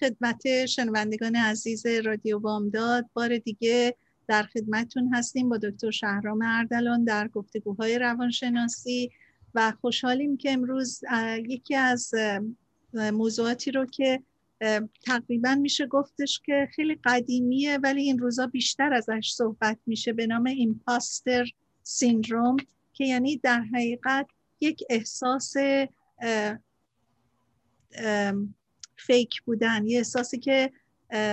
خدمت شنوندگان عزیز رادیو بامداد. بار دیگه در خدمتتون هستیم با دکتر شهرام اردلان در گفتگوهای روانشناسی و خوشحالیم که امروز یکی از موضوعاتی رو که تقریبا میشه گفتش که خیلی قدیمیه ولی این روزا بیشتر ازش صحبت میشه به نام ایمپاستر سیندروم که یعنی در حقیقت یک احساس فیک بودن یه احساسی که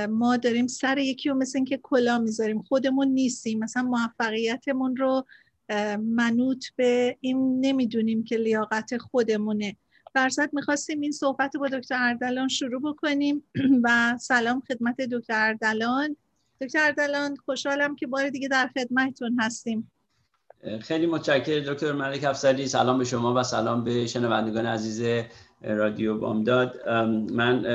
ما داریم سر یکی رو مثل اینکه کلا می‌ذاریم. خودمون نیستیم. مثلا موفقیتمون رو منوط به این نمی‌دونیم که لیاقت خودمونه. برصد می‌خواستیم این صحبت با دکتر اردلان شروع بکنیم. و سلام خدمت دکتر اردلان. دکتر اردلان خوشحالم که بار دیگه در خدمتتون هستیم. خیلی متشکرم دکتر ملک افسری سلام به شما و سلام به شنوندگان عزیز رادیو بامداد من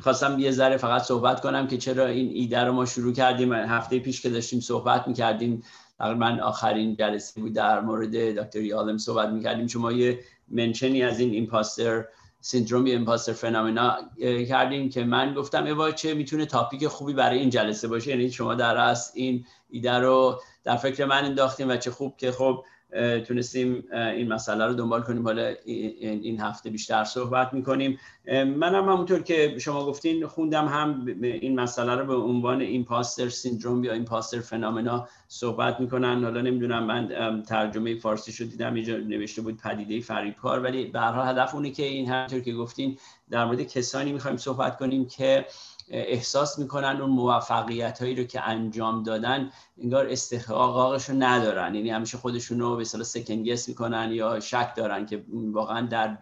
خواستم یه ذره فقط صحبت کنم که چرا این ایده رو ما شروع کردیم. هفته پیش که داشتیم صحبت می‌کردیم تقریبا آخرین جلسه بود در مورد دکتر یالم صحبت می‌کردیم. شما یه منشنی از این ایمپاستر سیندروم ایمپاستر فنامنا کردیم که من گفتم ایوا چه می‌تونه تاپیک خوبی برای این جلسه باشه؟ یعنی شما در اصل این ایده رو در فکر من انداختیم و چه خوب که خب تونستیم این مسئله رو دنبال کنیم. حالا این هفته بیشتر صحبت می‌کنیم. هم همونطور که شما گفتین خوندم هم این مسئله رو به عنوان ایمپاستر سیندروم یا ایمپاستر فنامنا صحبت می‌کنن. حالا نمی‌دونم من ترجمه فارسی شد دیدم اینجا نوشته بود پدیده فریبکار ولی به هدف اونه که این همونطور که گفتین در مورد کسانی می‌خوایم صحبت کنیم که احساس می‌کنن اون موفقیت هایی رو که انجام دادن انگار استحقاقش رو ندارن. یعنی همیشه خودشون رو به اصطلاح سکنگس می‌کنن یا شک دارن که واقعا در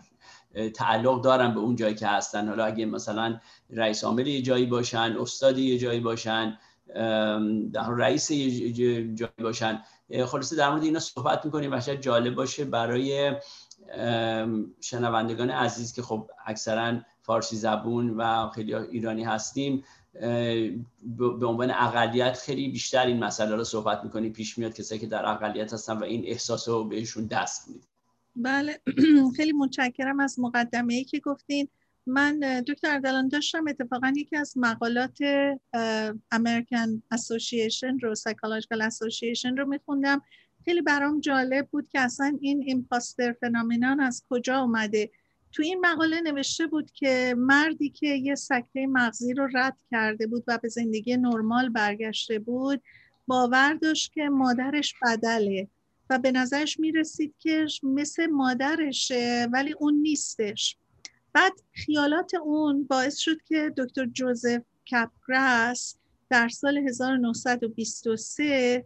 تعلق دارن به اون جایی که هستن. حالا اگه مثلا رئیس عامل یه جایی باشن استاد یه جایی باشن رئیس یه جایی باشن خلاصه در مورد اینا صحبت می‌کنیم. و شاید جالب باشه برای شنوندگان عزیز که خب اکثرا فارسی زبون و خیلی ایرانی هستیم به عنوان اقلیت خیلی بیشتر این مسئله رو صحبت می‌کنیم پیش میاد کسایی که در اقلیت هستن و این احساس رو بهشون دست می‌دید بله خیلی متشکرم از مقدمه ای که گفتین. من دکتر اردلان داشتم اتفاقا یکی از مقالات American Association رو Psychological Association رو میخوندم. خیلی برام جالب بود که اصلا این ایمپاستر فنامینان از کجا اومده؟ تو این مقاله نوشته بود که مردی که یه سکته مغزی رو رد کرده بود و به زندگی نرمال برگشته بود باور داشت که مادرش بدله و به نظرش می‌رسید که مثل مادرشه ولی اون نیستش. بعد خیالات اون باعث شد که دکتر جوزف کپگراس در سال 1923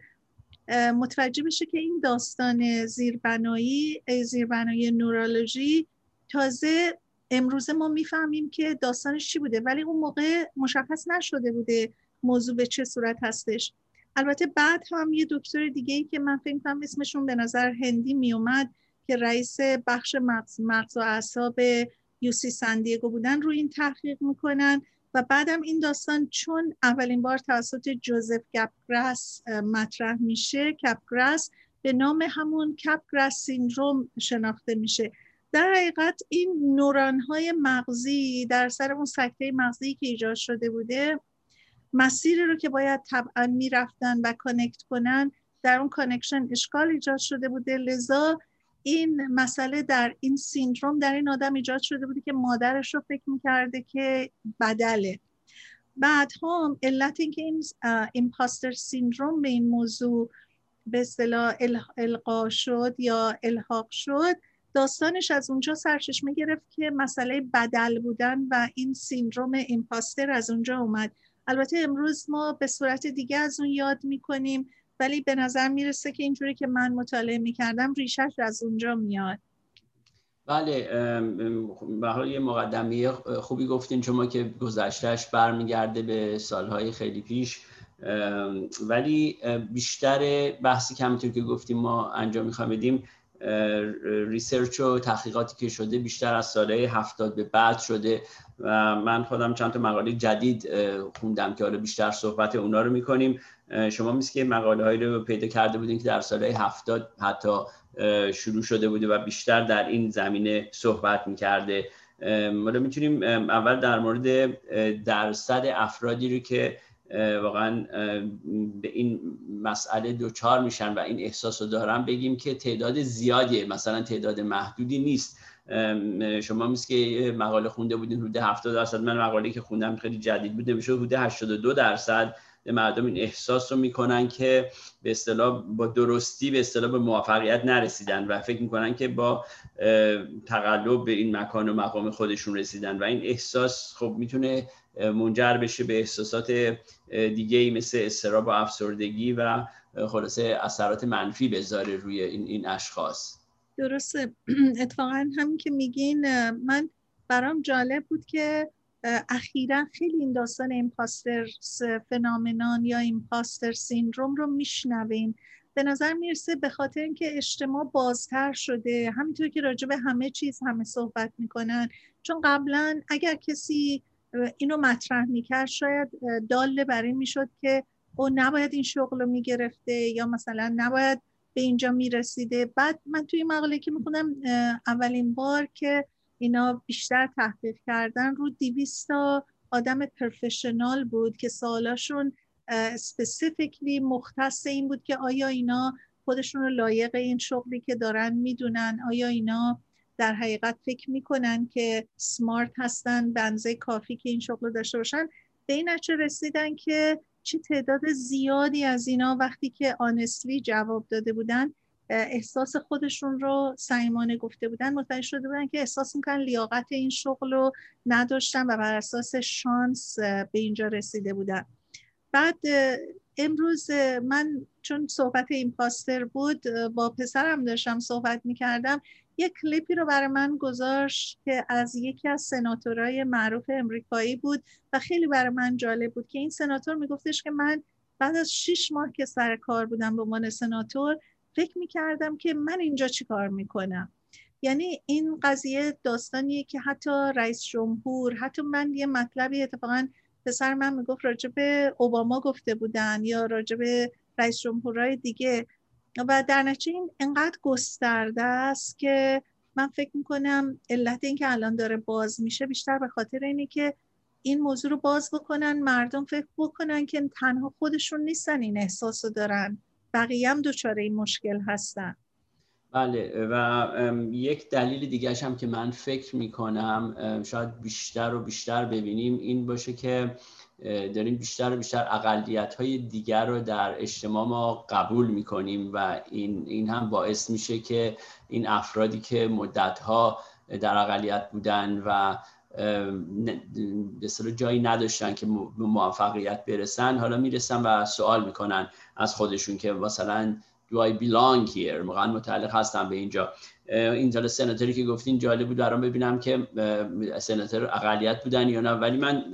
متوجه بشه که این داستان زیربنایی زیربنایی نورولوژی تازه امروزه ما می‌فهمیم که داستانش چی بوده ولی اون موقع مشخص نشده بوده موضوع به چه صورت هستش. البته بعد هم یه دکتر دیگه ای که من فکر کنم اسمشون به نظر هندی میومد که رئیس بخش مغز, مغز و اعصاب یوسی سندیگو بودن رو این تحقیق می‌کنن و بعدم این داستان چون اولین بار توسط جوزف کپگراس مطرح میشه کپگراس به نام همون کپگراس سیندروم شناخته میشه. در حقیقت این نوران های مغزی در سر اون سکته مغزی که ایجاد شده بوده مسیری رو که باید طبعا می‌رفتن و connect کنن در اون connection اشکال ایجاد شده بوده. لذا این مسئله در این syndrome در این آدم ایجاد شده بوده که مادرش رو فکر می‌کرده که بدله. بعد هم علت اینکه این impostor syndrome به این موضوع به اصطلاح القا شد یا الحاق شد داستانش از اونجا سرچشمه گرفت که مسئله بدل بودن و این syndrome impostor از اونجا اومد. البته امروز ما به صورت دیگه از اون یاد می‌کنیم ولی به نظر می‌رسه که اینجوری که من مطالعه می‌کردم ریشش از اونجا میاد. بله به حال یه مقدمه خوبی گفتین شما که گذشتهش برمیگرده به سالهای خیلی پیش. ولی بیشتر بحثی که همینطور که گفتیم ما انجام می‌خوایم بدیم ریسرچ و تحقیقاتی که شده بیشتر از ساله هفتاد به بعد شده و من خودم چند تا مقاله جدید خوندم که حالا بیشتر صحبت اونا رو می‌کنیم. شما میست که مقاله هایی رو پیدا کرده بودین که در ساله هفتاد حتی شروع شده بوده و بیشتر در این زمینه صحبت می‌کرده. ما می‌تونیم اول در مورد درصد افرادی رو که واقعا به این مسئله دوچار میشن و این احساس رو دارن. بگیم که تعداد زیادیه مثلا تعداد محدودی نیست. شما میست که مقاله خونده بودین حدود 70 درصد. من مقاله که خوندم خیلی جدید بود نمیشه حدود 82 درصد مردم این احساس رو می‌کنن که به اصطلاح با درستی به اصطلاح به موفقیت نرسیدن و فکر می‌کنن که با تقلب به این مکان و مقام خودشون رسیدن. و این احساس خب می‌تونه منجر بشه به احساسات دیگه ای مثل استراب و افسردگی و خلاصه اثرات منفی بذاره روی این, این اشخاص. درسته. اتفاقا همین که میگین من برام جالب بود که اخیرا خیلی این داستان ایمپاستر فنامنان یا ایمپاستر سیندروم رو میشنویم به نظر می‌رسه به خاطر اینکه اجتماع بازتر شده همینطور که راجع به همه چیز همه صحبت می‌کنن. چون قبلا اگر کسی اینو مطرح می‌کرد. شاید داله برای می‌شد که او نباید این شغل رو می‌گرفته یا مثلا نباید به اینجا می‌رسیده بعد من توی مقاله که می‌خونم اولین بار که اینا بیشتر تحقیق کردن رو دیویستا آدم پرفشنال بود که سوالاشون سپسیفیکلی مختص این بود که آیا اینا خودشون رو لایق این شغلی که دارن می‌دونن؟ آیا اینا در حقیقت فکر می‌کنن که سمارت هستن بنزه کافی که این شغل رو داشته باشن. به این نتیجه رسیدن که چه تعداد زیادی از اینا وقتی که آنستلی جواب داده بودن احساس خودشون رو سعیمانه گفته بودن متوجه شده بودن که احساس می‌کنن لیاقت این شغل رو نداشتن و بر اساس شانس به اینجا رسیده بودن. بعد امروز من چون صحبت پاستر بود با پسرم داشتم صحبت می‌کردم. یک کلیپی رو برای من گذاشت که از یکی از سناتورهای معروف امریکایی بود و خیلی برای من جالب بود که این سناتور میگفتش که من بعد از شیش ماه که سر کار بودم به عنوان سناتور فکر می‌کردم که من اینجا چی کار می‌کنم. یعنی این قضیه داستانیه که حتی رئیس جمهور حتی من یه مطلبی اتفاقا پسر من می‌گفت راجع به اوباما گفته بودن یا راجع به رئیس جمهورهای دیگه. و در نتیجه این انقدر گسترده است که من فکر می‌کنم علت این که الان داره باز میشه بیشتر به خاطر اینه که این موضوع رو باز بکنن مردم فکر بکنن که تنها خودشون نیستن این احساس رو دارن. بقیه هم دچار این مشکل هستن. بله و یک دلیل دیگه هم که من فکر می‌کنم شاید بیشتر و بیشتر ببینیم این باشه که داریم بیشتر و بیشتر اقلیت های دیگر رو در اجتماع ما قبول می‌کنیم و این, این هم باعث میشه که این افرادی که مدت ها در اقلیت بودن و به جایی نداشتن که موفقیت برسن حالا می‌رسن و سوال می‌کنن از خودشون که مثلا do I belong here? واقعا متعلق هستم به اینجا. این سناتوری که گفتین جالب بود. برام ببینم که سناتور اقلیت بودن یا نه. ولی من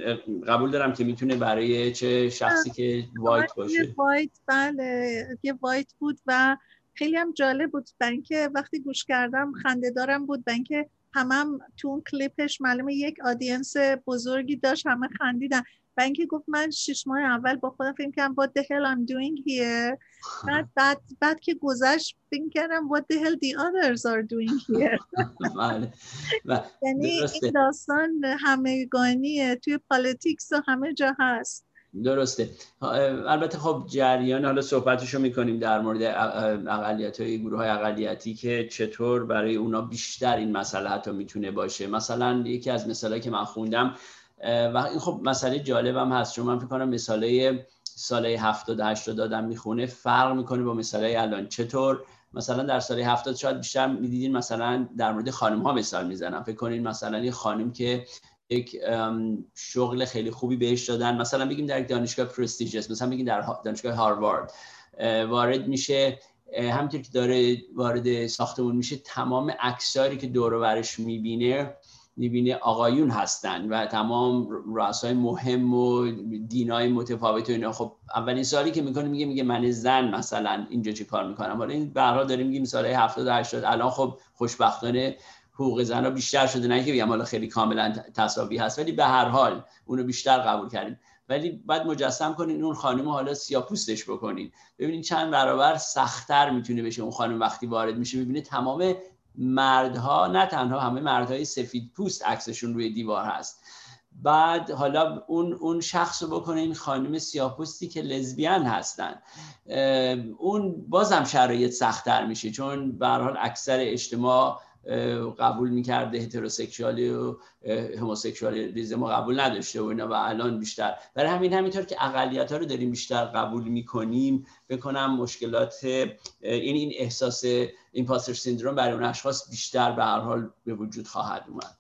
قبول دارم که می‌تونه برای چه شخصی که وایت باشه. وایت بله. یه وایت بود و خیلی هم جالب بود. برای اینکه وقتی گوش کردم خنده دارم بود. برای اینکه همم هم تو اون کلیپش معلومه یک audience بزرگی داشت. همه خندیدن. و اینکه گفت من شش ماه اول با خودم فکر کردم what the hell I'm doing here. بعد بعد, بعد که گذشت فکر کردم what the hell the others are doing here. بله. یعنی این داستان همگانیه توی politics و همه جا هست. درسته. البته خب جریان حالا صحبتشو می‌کنیم در مورد اقلیت های گروه های اقلیتی که چطور برای اونا بیشتر این مسئله حتی می‌تونه باشه. مثلا یکی از مثالهایی که من خوندم و این خب مسئله جالبم هست. چون من فکر کنم مثاله ساله 70 80 دادم می‌خونه فرق می‌کنه با مثاله الان. چطور؟ مثلا در سال 70 شاید بیشتر می‌دیدین مثلا در مورد خانم ها مثال می‌زنم. فکر کنین مثلا یه خانم که یک شغل خیلی خوبی بهش دادن. مثلا بگیم در دانشگاه پرستیژس مثلا بگیم در دانشگاه هاروارد. وارد میشه همینطور که داره وارد ساختمون میشه تمام عکساری که دور و برش می‌بینه می‌بینه آقایون هستن و تمام رؤسای مهم و دینای متفاوت و اینا. خب اولین سالی که می‌کنه میگه میگه من زن مثلا اینجا چی کار می‌کنم؟ حالا این به داریم میگیم سال 70 80 الان خب خوشبختانه حقوق زن ها بیشتر شده. نه که بگم حالا خیلی کاملا تصاوی هست ولی به هر حال اونو بیشتر قبول کردیم. ولی بعد مجسم کنین اون خانم حالا سیاپوستش بکنین. ببینید چند برابر سختتر می‌تونه بشه اون خانم وقتی وارد میشه. ببینید تمام مردها نه تنها همه مردهای سفید پوست عکسشون روی دیوار هست. بعد حالا اون اون شخص رو بکنه خانم سیاپوستی که لزبیان هستن. اون بازم شرایط سختتر میشه چون به حال اکثر اجتماع قبول می‌کرده heterosexuality و homosexualism رو قبول نداشته و اینا و الان بیشتر. برای همین همینطور که اقلیت ها رو داریم بیشتر قبول می‌کنیم بکنم مشکلات این این احساس impostor syndrome برای اون اشخاص بیشتر به هر حال به وجود خواهد اومد.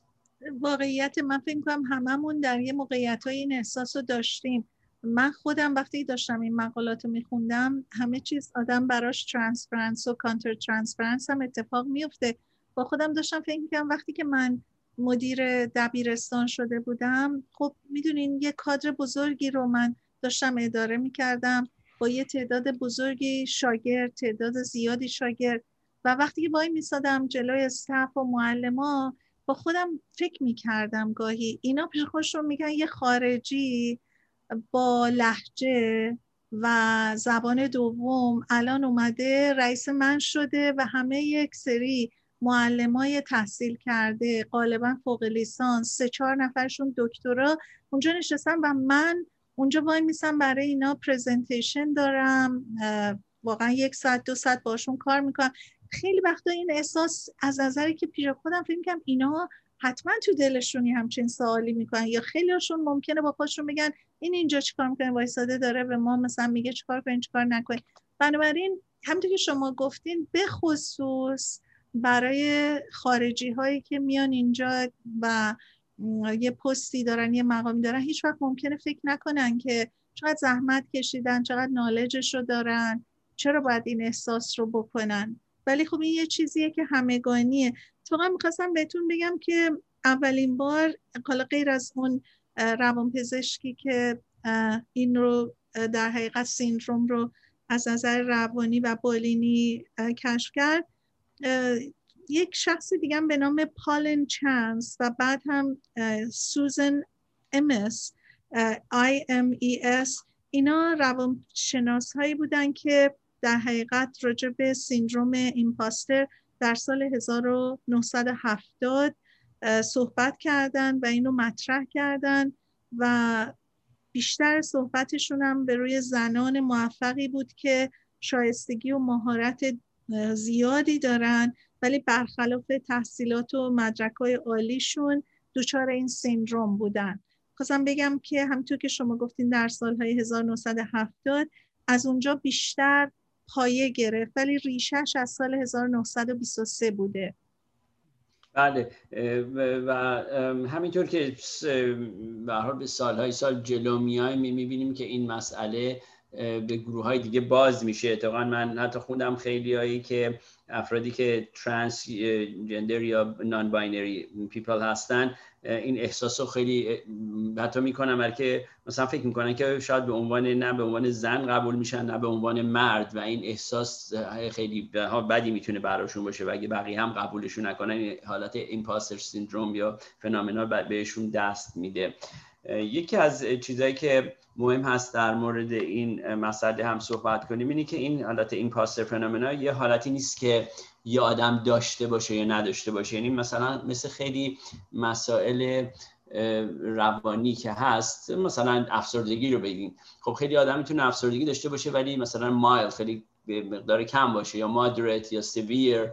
واقعیت من فکر کنم هممون در یه موقعیت های این احساس رو داشتیم. من خودم وقتی داشتم این مقالات رو میخوندم همه چیز آدم براش transference و counter transference هم اتفاق میفته با خودم داشتم فکر می‌کنم وقتی که من مدیر دبیرستان شده بودم خب می‌دونین یه کادر بزرگی رو من داشتم اداره می‌کردم. با یه تعداد بزرگی شاگرد تعداد زیادی شاگرد. و وقتی که وای میسادم جلوی استف و معلما با خودم فکر می‌کردم گاهی. اینا پیش خوش رو میگن یه خارجی با لحجه و زبان دوم. الان اومده رئیس من شده و همه یک سری معلمای تحصیل کرده غالبا فوق لیسانس. سه چهار نفرشون دکترا. اونجا نشستم و من اونجا وای میسم برای اینا پریزنتیشن دارم. واقعا یک ساعت دو ساعت باشون کار می‌کنم. خیلی وقتا این احساس از نظری که پیش خودم فکر می‌کنم اینا حتما تو دلشونی همچین سوالی می‌کنن یا خیلیشون ممکنه با خودشون بگن این اینجا چیکار می‌کنه؟ وایساده داره به ما مثلا میگه چیکار کنین چیکار نکنین بنابراین همونطور که شما گفتین به خصوص برای خارجی هایی که میان اینجا و یه پستی دارن یه مقامی دارن هیچ وقت ممکنه فکر نکنن که چقدر زحمت کشیدن چقدر نالجش رو دارن چرا باید این احساس رو بکنن. ولی خب این یه چیزیه که همگانیه. اتفاقا می‌خواستم بهتون بگم که اولین بار حالا غیر از اون روانپزشکی که این رو در حقیقت سیندروم رو از نظر روانی و بالینی کشف کرد. یک شخص دیگه به نام پالن چانس و بعد هم سوزن امس اس اینا روانشناس هایی بودن که در حقیقت راجع به سیندروم ایمپاستر در سال 1970 صحبت کردن و اینو مطرح کردن و بیشتر صحبتشون هم به روی زنان موفقی بود که شایستگی و مهارت زیادی دارن ولی برخلاف تحصیلات و مدرک های عالیشون دچار این سیندروم بودن. خواستم بگم که همطور که شما گفتین در سالهای 1970 از اونجا بیشتر پایه گرفت ولی ریشش از سال 1923 بوده. بله و همینطور که به سالهای سال جلو میایم می‌بینیم که این مسئله به گروه های دیگه باز میشه. اتفاقا من حتی خوندم خیلی هایی که افرادی که transgender یا non-binary people هستن این احساس رو خیلی حتی می‌کنن که مثلا فکر می‌کنن که شاید به عنوان نه به عنوان زن قبول میشن نه به عنوان مرد. و این احساس خیلی بدی می‌تونه براشون باشه و اگه بقیه هم قبولشون نکنن حالت ایمپاستر سیندروم یا فنامنا بهشون دست میده. یکی از چیزهایی که مهم هست در مورد این مسئله هم صحبت کنیم اینه که این حالت این پاستر فنومنا یه حالتی نیست که یه آدم داشته باشه یا نداشته باشه. یعنی مثلا مثل خیلی مسائل روانی که هست مثلا افسردگی رو بگیم خب خیلی آدم می‌تونه افسردگی داشته باشه ولی مثلا مایل خیلی به مقدار کم باشه یا مادرت یا سیویر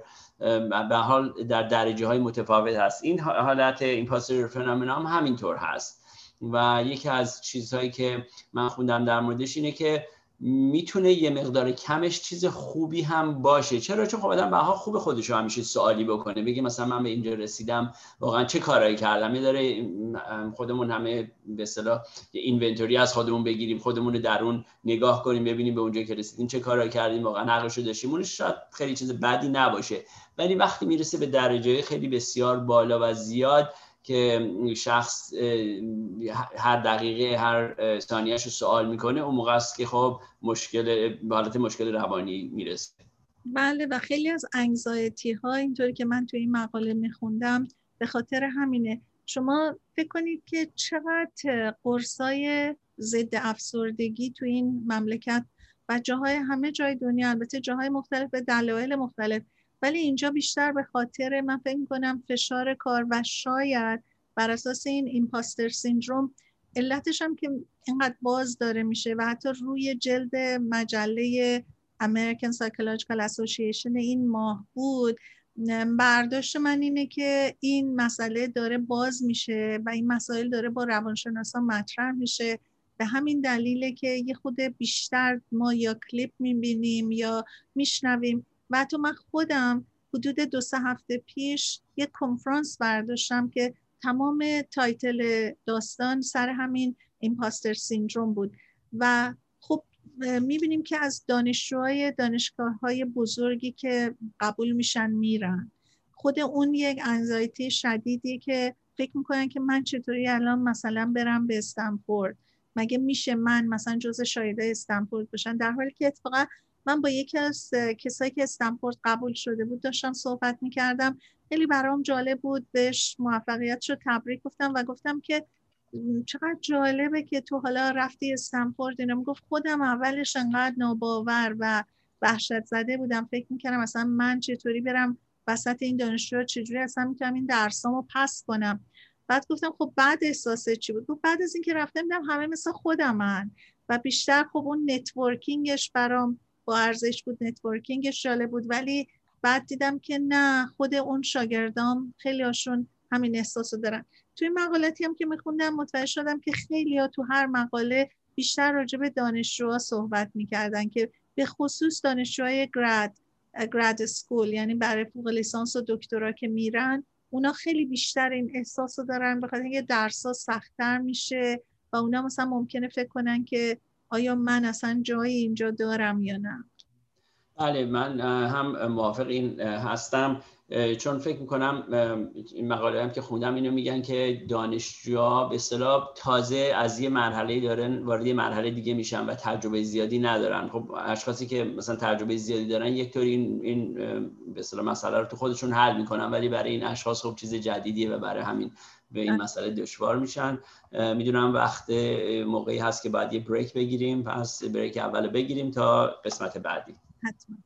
به حال در درجه های متفاوت هست. این حالت این پاستر فنومنا هم همینطور هست. و یکی از چیزهایی که من خوندم در موردش اینه که می‌تونه یه مقدار کمش چیز خوبی هم باشه. چرا؟ چون خب آدم بها خوب خودش رو همیشه سوالی بکنه. بگه مثلا من به اینجا رسیدم واقعا چه کارایی کردم؟ یه داره خودمون همه به اصطلاح اینونتوری از خودمون بگیریم خودمون رو درون نگاه کنیم ببینیم به اونجا که رسیدیم چه کارایی کردیم واقعا حقش رو داشتیم شاید خیلی چیز بدی نباشه. ولی وقتی می‌رسه به درجه خیلی بسیار بالا و زیاد که شخص هر دقیقه هر ثانیهش رو سوال می‌کنه اون موقع است که خب مشکل به حالت مشکل روانی می‌رسه. بله و خیلی از انگزایتی ها اینطوری که من توی این مقاله میخوندم به خاطر همینه. شما فکر کنید که چقدر قرصای ضد افسردگی تو این مملکت و جاهای همه جای دنیا البته جاهای مختلف به دلایل مختلف ولی اینجا بیشتر به خاطر من فکر کنم فشار کار و شاید بر اساس این ایمپاستر سیندروم علتش هم که اینقدر باز داره میشه و حتی روی جلد مجله American Psychological Association این ماه بود. برداشت من اینه که این مسئله داره باز میشه و این مسائل داره با روانشناسان مطرح میشه. به همین دلیله که یه خود بیشتر ما یا کلیپ می‌بینیم یا میشنویم و حتی من خودم حدود دو سه هفته پیش یک کنفرانس برداشتم که تمام title داستان سر همین impostor syndrome بود. و خب می‌بینیم که از دانشجوهای دانشگاه های بزرگی که قبول میشن میرن. خود اون یک anxiety شدیدی که فکر می‌کنن که من چطوری الان مثلا برم به استنفورد؟ مگه میشه من مثلا جز شایده استنفورد باشم؟ در حالی که اتفاقا من با یکی از کسایی که استنفورد قبول شده بود داشتم صحبت می‌کردم. خیلی برام جالب بود بهش موفقیت رو تبریک گفتم و گفتم که چقدر جالبه که تو حالا رفتی استنفورد. اینو می‌گفت خودم اولش انقدر ناباور و وحشت زده بودم. فکر می‌کردم مثلا من چطوری برم وسط این دانشجو چجوری اصلا می‌تونم این درسامو پس کنم؟ بعد گفتم خب بعد احساس چی بود؟ بعد از اینکه رفتم دیدم همه مثل خودمن و بیشتر خب اون networking ش برام با ارزش بود networking ش جالب بود. ولی بعد دیدم که نه خود اون شاگردام خیلی هاشون همین احساس رو دارن. توی مقالاتی هم که میخوندم متوجه شدم که خیلی ها تو هر مقاله بیشتر راجع به دانشجوها صحبت می‌کردن که به خصوص دانشجوهای grad grad school یعنی برای فوق لیسانس و دکترا که میرن اونا خیلی بیشتر این احساس رو دارن بخاطر اینکه درسا سختتر میشه و اونا مثلا ممکنه فکر کنن که آیا من اصلا جایی اینجا دارم یا نه؟ بله من هم موافق این هستم. چون فکر می‌کنم این مقاله هم که خوندم اینو میگن که دانشجوها به اصطلاح تازه از یه مرحله دارن وارد یه مرحله دیگه میشن و تجربه زیادی ندارن. خب اشخاصی که مثلا تجربه زیادی دارن یک طور این این به اصطلاح مسئله رو تو خودشون حل می‌کنن ولی برای این اشخاص خب چیز جدیدیه و برای همین به این مسئله دشوار میشن. می‌دونم وقت موقعی هست که باید یه بریک بگیریم. پس بریک اول بگیریم تا قسمت بعدی. حتما.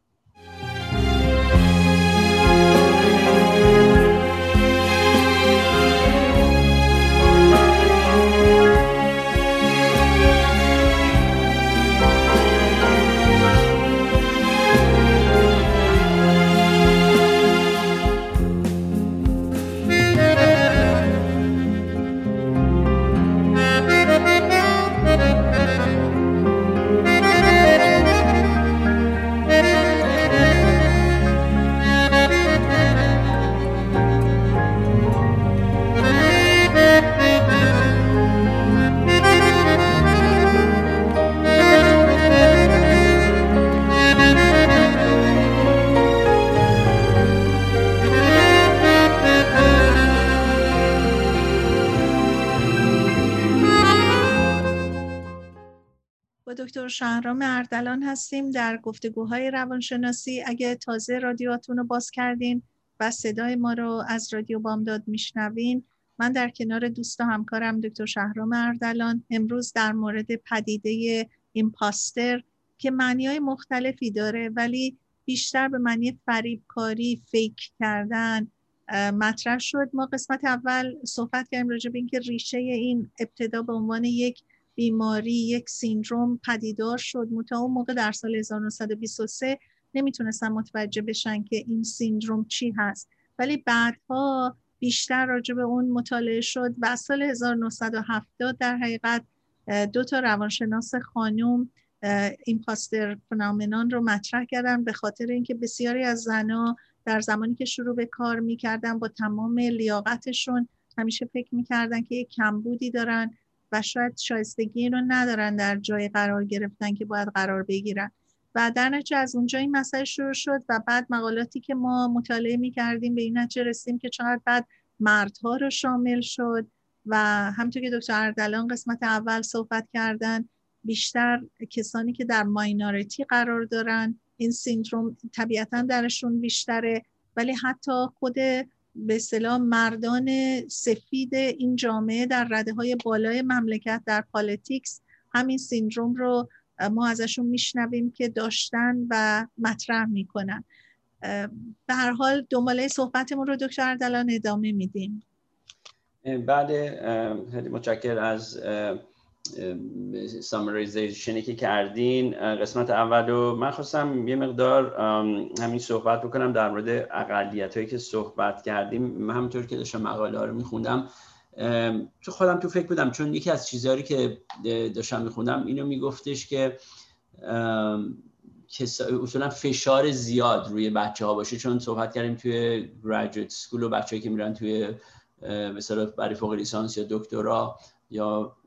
شهرام اردلان هستیم در گفتگوهای روانشناسی. اگه تازه رادیواتون رو باز کردین و صدای ما رو از رادیو بامداد میشنوین من در کنار دوست و همکارم دکتر شهرام اردلان امروز در مورد پدیده ایمپاستر که معنی های مختلفی داره ولی بیشتر به معنی فریبکاری فیک کردن مطرح شد. ما قسمت اول صحبت کردیم راجع به اینکه ریشه این ابتدا به عنوان یک بیماری یک سیندروم پدیدار شد. متا اون موقع در سال 1923 نمی‌تونستن متوجه بشن که این سیندروم چی هست. ولی بعدها بیشتر راجع به اون مطالعه شد و سال 1970 در حقیقت دو تا روانشناس خانوم ایمپاستر فنامنان رو مطرح کردن به خاطر اینکه بسیاری از زنها در زمانی که شروع به کار می‌کردن با تمام لیاقتشون همیشه فکر می‌کردن که یک کمبودی دارن و شاید شایستگی رو ندارن در جای قرار گرفتن که باید قرار بگیرن. و در نتیجه از اونجا این مسئله شروع شد و بعد مقالاتی که ما مطالعه می‌کردیم به این نتیجه رسیدیم که چقدر بعد مردها رو شامل شد و همطور که دکتر اردلان قسمت اول صحبت کردن بیشتر کسانی که در ماینارتی قرار دارن این سیندروم طبیعتا درشون بیشتره ولی حتی خود به اصطلاح مردان سفید این جامعه در رده های بالای مملکت در politics همین syndrome رو ما ازشون میشنویم که داشتن و مطرح می‌کنن. به هر حال دنباله صحبتمون رو دکتر اردلان ادامه میدیم. بله خیلی متشکر از summarization ی که کردین قسمت اول رو من خواستم یه مقدار همین صحبت بکنم در مورد اقلیت هایی که صحبت کردیم. من همونطور که داشتم مقاله ها رو میخوندم تو خودم تو فکر بودم چون یکی از چیزهایی که داشتم میخوندم اینو میگفتش که اصولا فشار زیاد روی بچه ها باشه. چون صحبت کردیم توی گراجویت سکول و بچه که میرن توی مثلا برای فوق لیسانس یا دکترا یا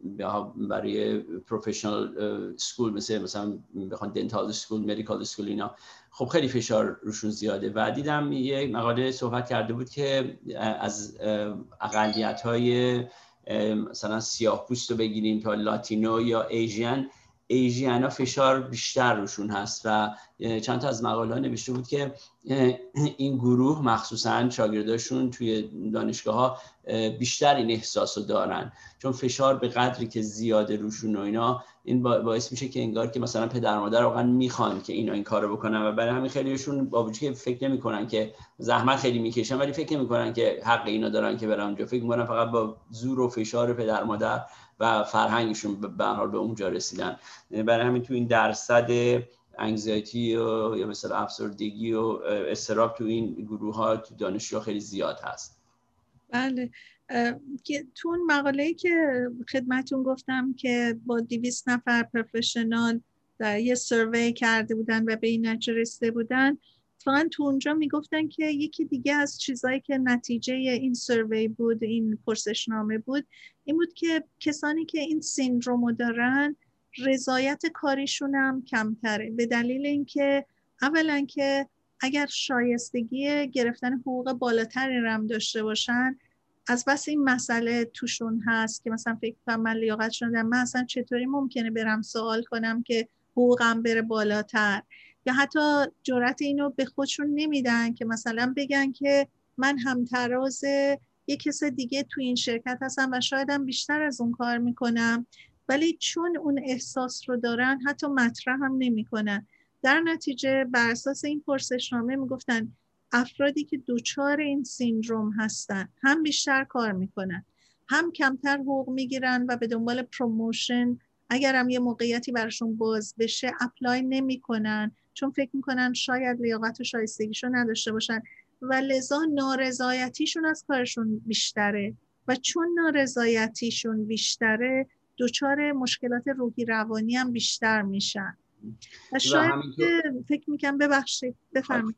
برای پروفشنال سکول مثل مثلا بخوان دنتال سکول مدیکال سکول اینا. خب خیلی فشار روشون زیاده. و دیدم یه مقاله صحبت کرده بود که از اقلیت های مثلا سیاه پوست رو بگیریم تا لاتینو یا ایژین ایژیانا فشار بیشتر روشون هست و چند تا از مقاله ها نوشته بود که این گروه مخصوصا شاگرداشون توی دانشگاه ها بیشتر این احساس رو دارن. چون فشار به قدری که زیاده روشون و اینا این باعث میشه که انگار که مثلا پدر مادر واقعا می‌خوان که اینا این کارو بکنن و برای همین خیلیشون با وجودی که فکر نمی‌کنن که زحمت خیلی می‌کشن ولی فکر نمی‌کنن که حق اینا دارن که برن اونجا. فکر می‌کنن فقط با زور و فشار پدر مادر و فرهنگشون به حال به اونجا رسیدن. برای همین تو این درصد انگزایتی و یا مثلا افسردگی و استراب تو این گروه ها تو دانشجو خیلی زیاد هست. بله. تو اون مقاله که خدمتون گفتم که با دیویس نفر پروفشنال در یه سروی کرده بودن و به این نتیجه رسیده بودن اتفاقا تو اونجا می‌گفتن که یکی دیگه از چیزهایی که نتیجه این سروی بود این پرسشنامه بود این بود که کسانی که این سیندرومو دارن رضایت کاریشون هم کمتره. به دلیل اینکه اولا که اگر شایستگی گرفتن حقوق بالاتری هم داشته باشن از بس این مسئله توشون هست که مثلا فکر کنم من لیاقت شدم من اصلا چطوری ممکنه برم سوال کنم که حقوقم بره بالاتر؟ یا حتی جرات اینو به خودشون نمیدن که مثلا بگن که من همتراز یه کس دیگه تو این شرکت هستم و شایدم بیشتر از اون کار می‌کنم. ولی چون اون احساس رو دارن حتی مطرح هم نمی‌کنن. در نتیجه بر اساس این پرسشنامه می‌گفتن افرادی که دچار این syndrome هستن هم بیشتر کار می‌کنن هم کمتر حقوق می‌گیرن و به دنبال promotion اگر هم یه موقعیتی براشون باز بشه apply نمی‌کنن. چون فکر می‌کنن شاید لیاقت و شایستگیشو نداشته باشن و لذا نارضایتیشون از کارشون بیشتره و چون نارضایتیشون بیشتره دچار مشکلات روحی روانی هم بیشتر میشن. و شاید فکر می‌کنم ببخشید بفرمایید.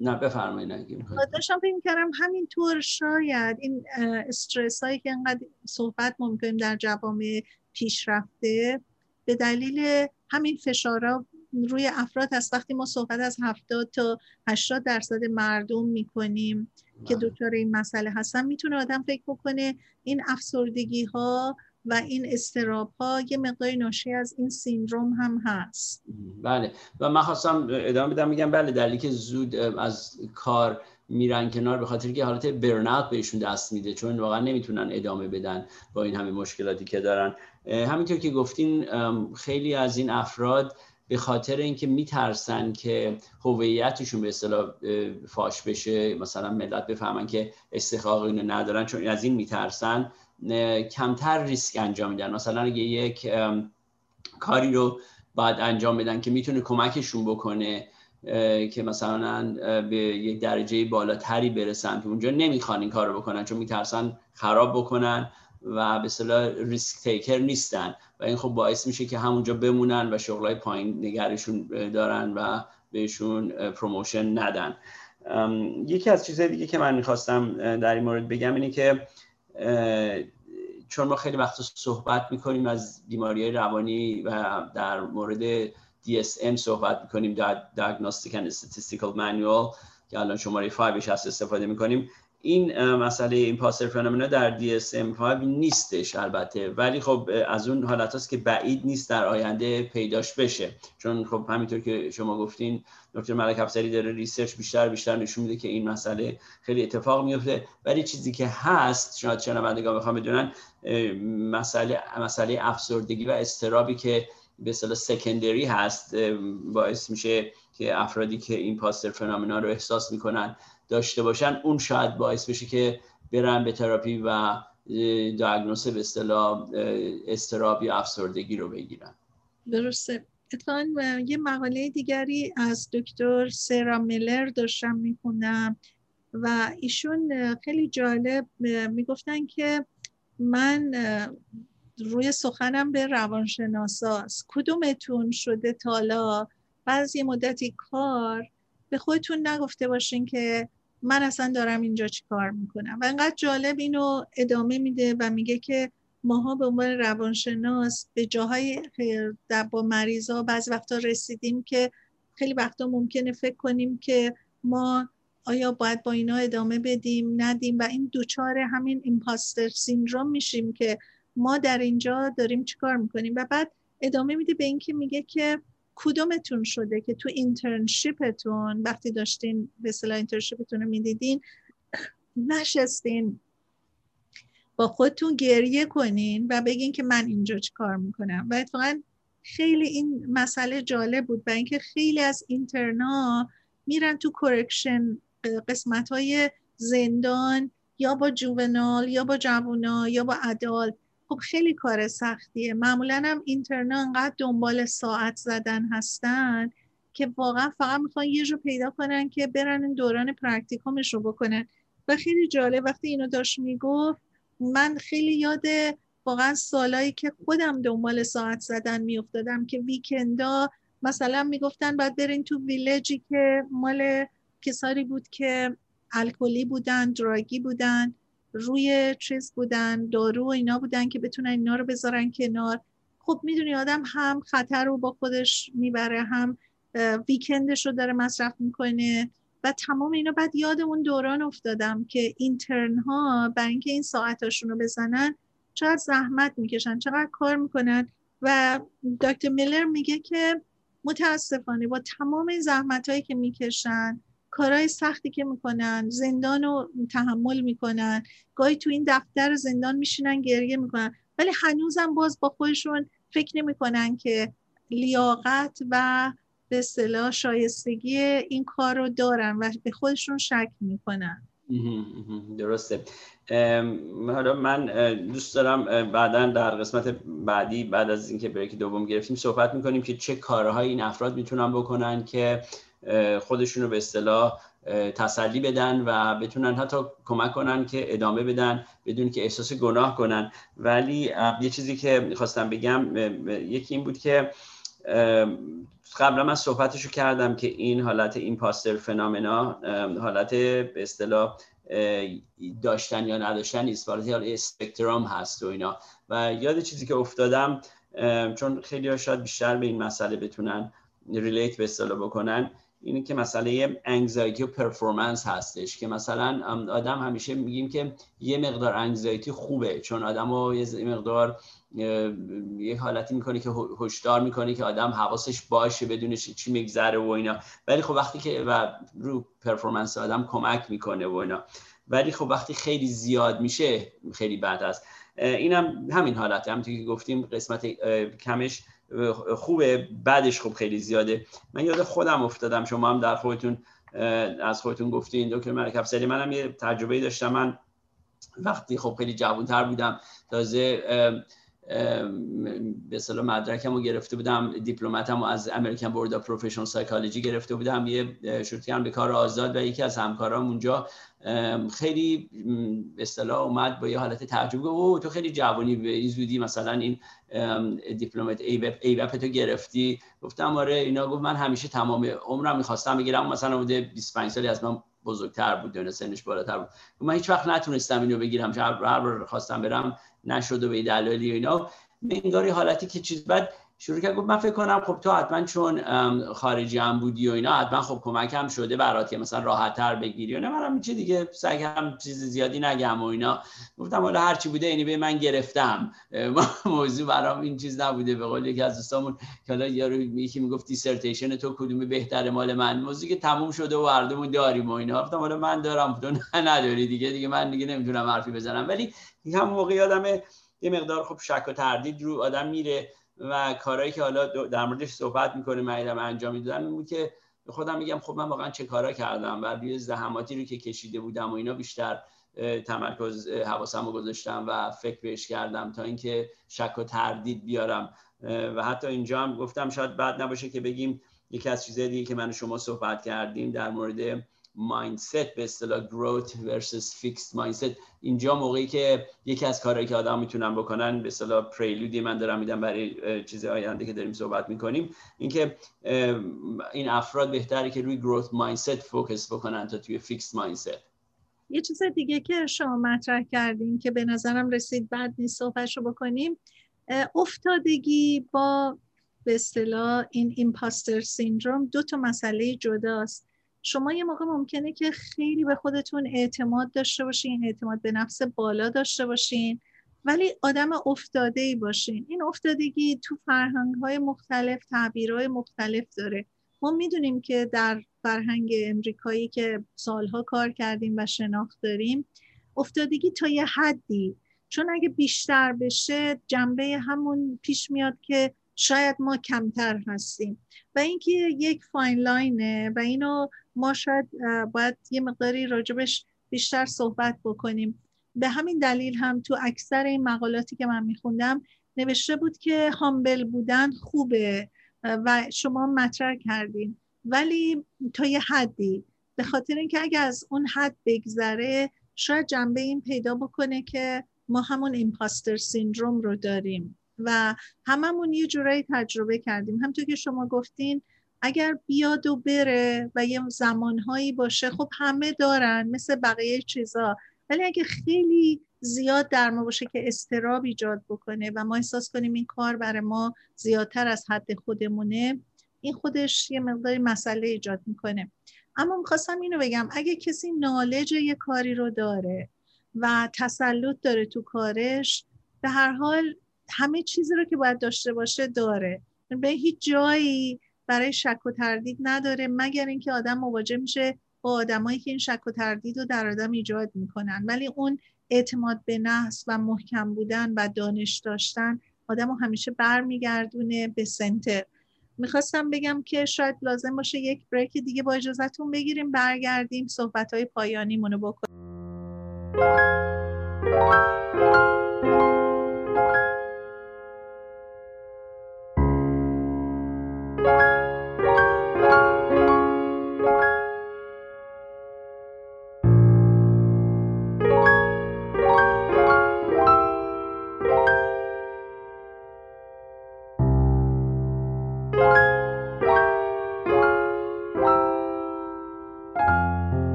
نه بفرمایید داشتم فکر می‌کردم همینطور شاید این استرس هایی که انقدر صحبت ممکن در جوامع پیشرفته به دلیل همین فشارها روی افراد هست. وقتی ما صحبت از 70 تا 80 درصد مردم می‌کنیم که بله. دچار این مسئله هستن می‌تونه آدم فکر بکنه این افسردگی ها و این استراب ها یه مقداری ناشی از این سیندروم هم هست. بله. و من خواستم ادامه بدم میگم بله دلیلی که زود از کار میرن کنار به خاطر که حالت برنات بهشون دست میده چون واقعا نمی‌تونن ادامه بدن با این همه مشکلاتی که دارن. همینطور که گفتین خیلی از این افراد به خاطر اینکه میترسن که هویتشون به اصطلاح فاش بشه مثلا ملت بفهمن که استحقاق اینو ندارن چون از این میترسن کمتر ریسک انجام میدن. مثلا اگه یک کاری رو باید انجام بدن که می‌تونه کمکشون بکنه که مثلا به یک درجه بالاتری برسن اونجا نمی‌خوان این کار بکنن چون میترسن خراب بکنن. و به اصطلاح ریسک تیکر نیستن. و این خب باعث میشه که همونجا بمونن و شغلای پایین نگرشون دارن و بهشون promotion ندن. یکی از چیزهای دیگه که من می‌خواستم در این مورد بگم اینه که چون ما خیلی وقت صحبت می‌کنیم از بیماری روانی و در مورد DSM صحبت می‌کنیم Diagnostic and Statistical Manual که الان شماره 5 هست استفاده می‌کنیم. این مسئله impostor phenomena در DSM-5 نیستش البته. ولی خب از اون حالت هست که بعید نیست در آینده پیداش بشه. چون خب همینطور که شما گفتین دکتر ملک افسری داره research بیشتر بیشتر نشون میده که این مسئله خیلی اتفاق میفته. ولی چیزی که هست شاید شنوندگان بخوام بدونن مسئله مسئله افسردگی و اضطرابی که به اصطلاح secondary هست باعث میشه که افرادی که impostor phenomena رو احساس می‌کنن داشته باشن اون شاید باعث بشه که برن به تراپی و diagnose به اصطلاح اضطراب یا افسردگی رو بگیرن. درسته. اتفاقا یه مقاله دیگری از دکتر سرا میلر داشتم می‌خونم و ایشون خیلی جالب می‌گفتن که من روی سخنم به روانشناساست کدومتون شده تالا بعضی مدتی کار به خودتون نگفته باشین که من اصلا دارم اینجا چی کار می‌کنم. و انقدر جالب اینو ادامه میده و میگه که ماها به عنوان روانشناس به جاهای با مریضا بعضی وقتا رسیدیم که خیلی وقتا ممکنه فکر کنیم که ما آیا باید با اینا ادامه بدیم ندیم و این دچار همین impostor syndrome میشیم که ما در اینجا داریم چیکار می‌کنیم. و بعد ادامه میده به اینکه میگه که کدومتون شده که تو internship تون وقتی داشتین به اصطلاح internship تون رو می‌دیدین نشستین با خودتون گریه کنین و بگین که من اینجا چی کار می‌کنم. و اتفاقا خیلی این مسئله جالب بود و اینکه خیلی از intern ا میرن تو correction قسمت های زندان یا با juvenile یا با جوونا یا با adult خب خیلی کار سختیه. معمولا هم intern ا انقدر دنبال ساعت زدن هستن که واقعا فقط می‌خوان یه job پیدا کنن که برن این دوران practicum ش رو بکنن. و خیلی جالب وقتی اینو داشت می‌گفت من خیلی یاد واقعا سالایی که خودم دنبال ساعت زدن میافتادم که ویکندا مثلا می‌گفتن باید برین تو ویلجی که مال کساری بود که الکلی بودن دراگی بودن. روی چیز بودن دارو و اینا بودن که بتونن اینا رو بذارن کنار. خب می‌دونی آدم هم خطر رو با خودش می‌بره هم ویکندش رو داره مصرف می‌کنه و تمام اینا. بعد یاد اون دوران افتادم که اینترن ها برای اینکه این ساعتاشون رو بزنن چقدر زحمت می‌کشن چقدر کار می‌کنن. و دکتر میلر میگه که متاسفانه با تمام این زحمت هایی که می‌کشن کارهای سختی که می‌کنن زندان رو تحمل می‌کنن. گاهی تو این دفتر زندان میشینن گریه می‌کنن. ولی هنوزم باز با خودشون فکر نمی‌کنن که لیاقت و به اصطلاح شایستگی این کار رو دارن و به خودشون شک می‌کنن. درسته. حالا من دوست دارم بعدا در قسمت بعدی بعد از اینکه بریک دوم گرفتیم صحبت می‌کنیم که چه کارهایی این افراد می‌تونن بکنن که خودشون رو به اصطلاح تسلی بدن و بتونن حتی کمک کنن که ادامه بدن بدون که احساس گناه کنن. ولی یه چیزی که خواستم بگم یکی این بود که قبلا من صحبتش رو کردم که این حالت ایمپاستر فنامنا حالت به اصطلاح داشتن یا نداشتن نیست. ولی اسپکترام هست و اینا. و یاد چیزی که افتادم چون خیلی ها شاید بیشتر به این مسئله بتونن ریلیت به اصطلاح بکنن اینه که مسئله انگزایتی و پرفورمنس هستش که مثلا آدم همیشه میگیم که یه مقدار انگزایتی خوبه چون آدم رو یه مقدار یه حالتی می‌کنه که هشدار می‌کنه که آدم حواسش باشه بدون چی میگذره و اینا. ولی خب وقتی که و رو پرفورمنس آدم کمک می‌کنه و اینا. ولی خب وقتی خیلی زیاد میشه خیلی بد است اینم همین حالت هم که گفتیم قسمت کمش خوبه. بعدش خوب خیلی زیاده. من یاد خودم افتادم. شما هم در خودتون از خودتون گفتین دکتر ملک افسری. منم یه تجربه داشتم. من وقتی خب خیلی جوانتر بودم تازه به اصطلاح مدرکم رو گرفته بودم دیپلماتم از American Board of Psychology گرفته بودم. یه شروع کردم به کار آزاد و یکی از همکارام اونجا خیلی به اصطلاح اومد با یه حالت تعجب گفت oh تو خیلی جوانی به این زودی مثلا این diplomate ABPP تو گرفتی؟ گفتم آره. اینا گفت من همیشه تمام عمرم می‌خواستم بگیرم. مثلا بوده 25 سالی از من بزرگتر بود یا سنش بالاتر بود. من هیچ وقت نتونستم اینو بگیرم هر خواستم برم نشد و به دلایلی اینا. انگاری حالتی که چیز بعد شروع کرد گفت من فکر کنم خب تو حتما چون خارجی هم بودی و اینا حتما خب کمکم شده برات که مثلا راحت تر بگیری و نه منم چه دیگه سگم چیز زیادی نگم و اینا. گفتم حالا هر چی بوده اینی به من گرفتم. موضوع برام این چیز نبوده. به قول یکی از دوستامون که حالا یارو یکی می‌گفت دیسرتیشن تو کدومی بهتر مال من؟ موضوعی که تموم شده و هر داریم و اینا. گفتم حالا من دارم تو نداری دیگه. دیگه من دیگه نمی‌تونم حرفی بزنم. ولی هم موقع یادم یه مقدار خب شک و تردید رو آدم میره. و کارهایی که حالا در موردش صحبت می‌کنه من انجام می‌دادم این که خودم میگم خب من واقعا چه کارا کردم؟ و روی زحماتی رو که کشیده بودم و اینا بیشتر تمرکز حواسم رو گذاشتم و فکر بهش کردم تا اینکه شک و تردید بیارم. و حتی اینجا هم گفتم شاید بد نباشه که بگیم یکی از چیزهای که من شما صحبت کردیم در مورد مایندست به اصطلاح growth versus fixed mindset. اینجا موقعی که یکی از کارهایی که آدم می‌تونن بکنن به اصطلاح پریلودی من دارم میدم برای چیز آینده که داریم صحبت می‌کنیم اینکه این افراد بهتره که روی growth mindset فوکس بکنن تا توی fixed mindset. یه چیز دیگه که شما مطرح کردیم که به نظرم رسید بعد نیست صحبتشو بکنیم افتادگی با به اصطلاح این ایمپاستر سیندروم دو تا مسئله جداست. شما یه موقع ممکنه که خیلی به خودتون اعتماد داشته باشین اعتماد به نفس بالا داشته باشین ولی آدم افتاده ای باشین. این افتادگی تو فرهنگ های مختلف تعبیرهای مختلف داره. ما می‌دونیم که در فرهنگ امریکایی که سالها کار کردیم و شناخت داریم افتادگی تا یه حدی. چون اگه بیشتر بشه جنبه همون پیش میاد که شاید ما کمتر هستیم. و اینکه یک فاین لاینه و اینو ما شاید باید یه مقداری راجبش بیشتر صحبت بکنیم. به همین دلیل هم تو اکثر این مقالاتی که من میخوندم نوشته بود که هامبل بودن خوبه و شما مطرح کردین. ولی تا یه حدی به خاطر اینکه اگه از اون حد بگذره شاید جنبه این پیدا بکنه که ما همون ایمپاستر سیندروم رو داریم و هممون یه جورایی تجربه کردیم. همطور که شما گفتین اگر بیاد و بره و یه زمانهایی باشه خب همه دارن مثل بقیه چیزا. ولی اگه خیلی زیاد در ما باشه که استراب ایجاد بکنه و ما احساس کنیم این کار برای ما زیادتر از حد خودمونه این خودش یه مقداری مسئله ایجاد می‌کنه. اما می‌خواستم اینو بگم اگه کسی نالج یه کاری رو داره و تسلط داره تو کارش به هر حال همه چیزی رو که باید داشته باشه داره. به هیچ جایی برای شک و تردید نداره مگر اینکه آدم مواجه میشه با آدمایی که این شک و تردید رو در آدم ایجاد می‌کنن. ولی اون اعتماد به نفس و محکم بودن و دانش داشتن آدم رو همیشه برمیگردونه به سنتر. می‌خواستم بگم که شاید لازم باشه یک بریک دیگه با اجازهتون بگیریم برگردیم صحبت های پایانی منو بکنیم.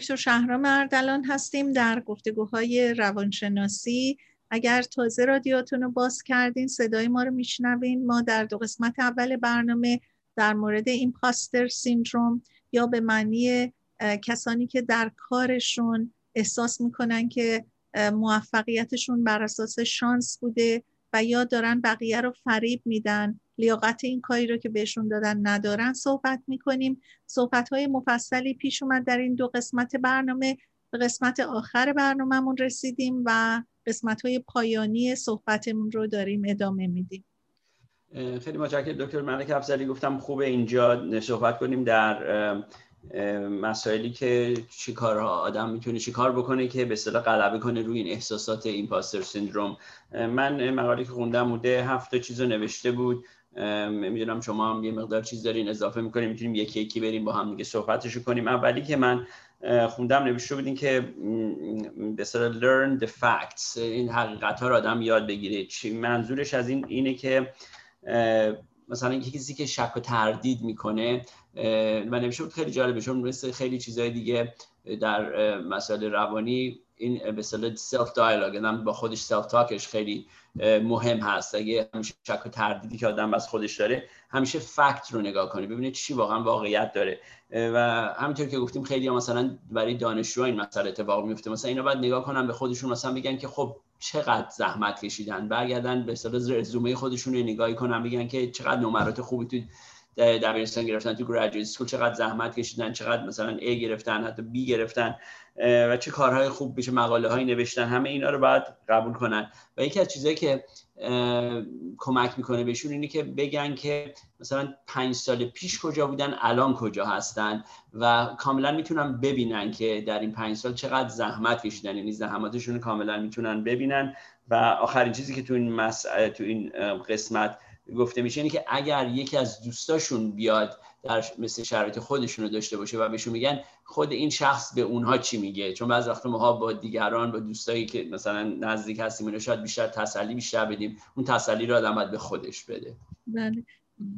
دکتر شهرام اردلان هستیم در گفتگوهای روانشناسی. اگر تازه رادیوتون رو باز کردین صدای ما رو میشنوین. ما در دو قسمت اول برنامه در مورد پاستر سیندروم یا به معنی کسانی که در کارشون احساس می‌کنن که موفقیتشون بر اساس شانس بوده و یا دارن بقیه رو فریب میدن. لیاقت این کاری رو که بهشون دادن ندارن صحبت می‌کنیم. صحبت های مفصلی پیش اومد در این دو قسمت برنامه. به قسمت آخر برنامهمون رسیدیم و قسمت های پایانی صحبتمون رو داریم ادامه میدیم. خیلی متشکرم. دکتر ملک افزلی گفتم خوبه اینجا صحبت کنیم در مسائلی که چیکار آدم می‌تونه چیکار بکنه که به اصطلاح غلبه کنه روی این احساسات ایمپاستر سیندروم من مقاله که خوندم بوده هفت چیز رو نوشته بود. می‌دونم شما هم یه مقدار چیز دارین اضافه می‌کنیم می‌تونیم یکی یکی بریم با هم دیگه صحبتشو کنیم. اولی که من خوندم نوشته بودین که به learn the facts این حقیقت ها رو آدم یاد بگیره. منظورش از این اینه که مثلا کسی که شک و تردید می‌کنه و نمیشه بود خیلی جالبه چون مثل خیلی چیزهای دیگه در مسائل روانی این به اصطلاح self dialogue با خودش self talk ش خیلی مهم هست. اگه همیشه شک و تردیدی که آدم از خودش داره همیشه فکت رو نگاه کنی ببینید چی واقعا واقعیت داره. و همینطور که گفتیم خیلی مثلا برای دانشجو این مسئله اتفاق میفته مثلا اینا باید نگاه کنن به خودشون مثلا بگن که خب چقدر زحمت کشیدن. برگردن به اصطلاح رزومه خودشون رو نگاهی کنن بگن که چقدر نمرات خوبی تو دبیرستان گرفتن تو گریجویت اسکول چقدر زحمت کشیدن چقدر مثلا A گرفتن حتی B گرفتن و چه کارهای خوب بشه مقاله های نوشتن همه اینا رو باید قبول کنن. و یکی از چیزایی که کمک می‌کنه بهشون اینه که بگن که مثلا پنج سال پیش کجا بودن الان کجا هستن و کاملا می‌تونن ببینن که در این پنج سال چقدر زحمت کشیدن. یعنی زحماتشون کاملا می‌تونن ببینن و آخرین چیزی که تو این تو این قسمت گفته میشه اینه که اگر یکی از دوستاشون بیاد در مثل شرایط خودشون رو داشته باشه و بهشون میگن خود این شخص به اونها چی میگه؟ چون بعضی وقت ماها با دیگران با دوستایی که مثلا نزدیک هستیم اینو شاید بیشتر تسلی بیشتر بدیم. اون تسلی رو آدم باید به خودش بده. بله.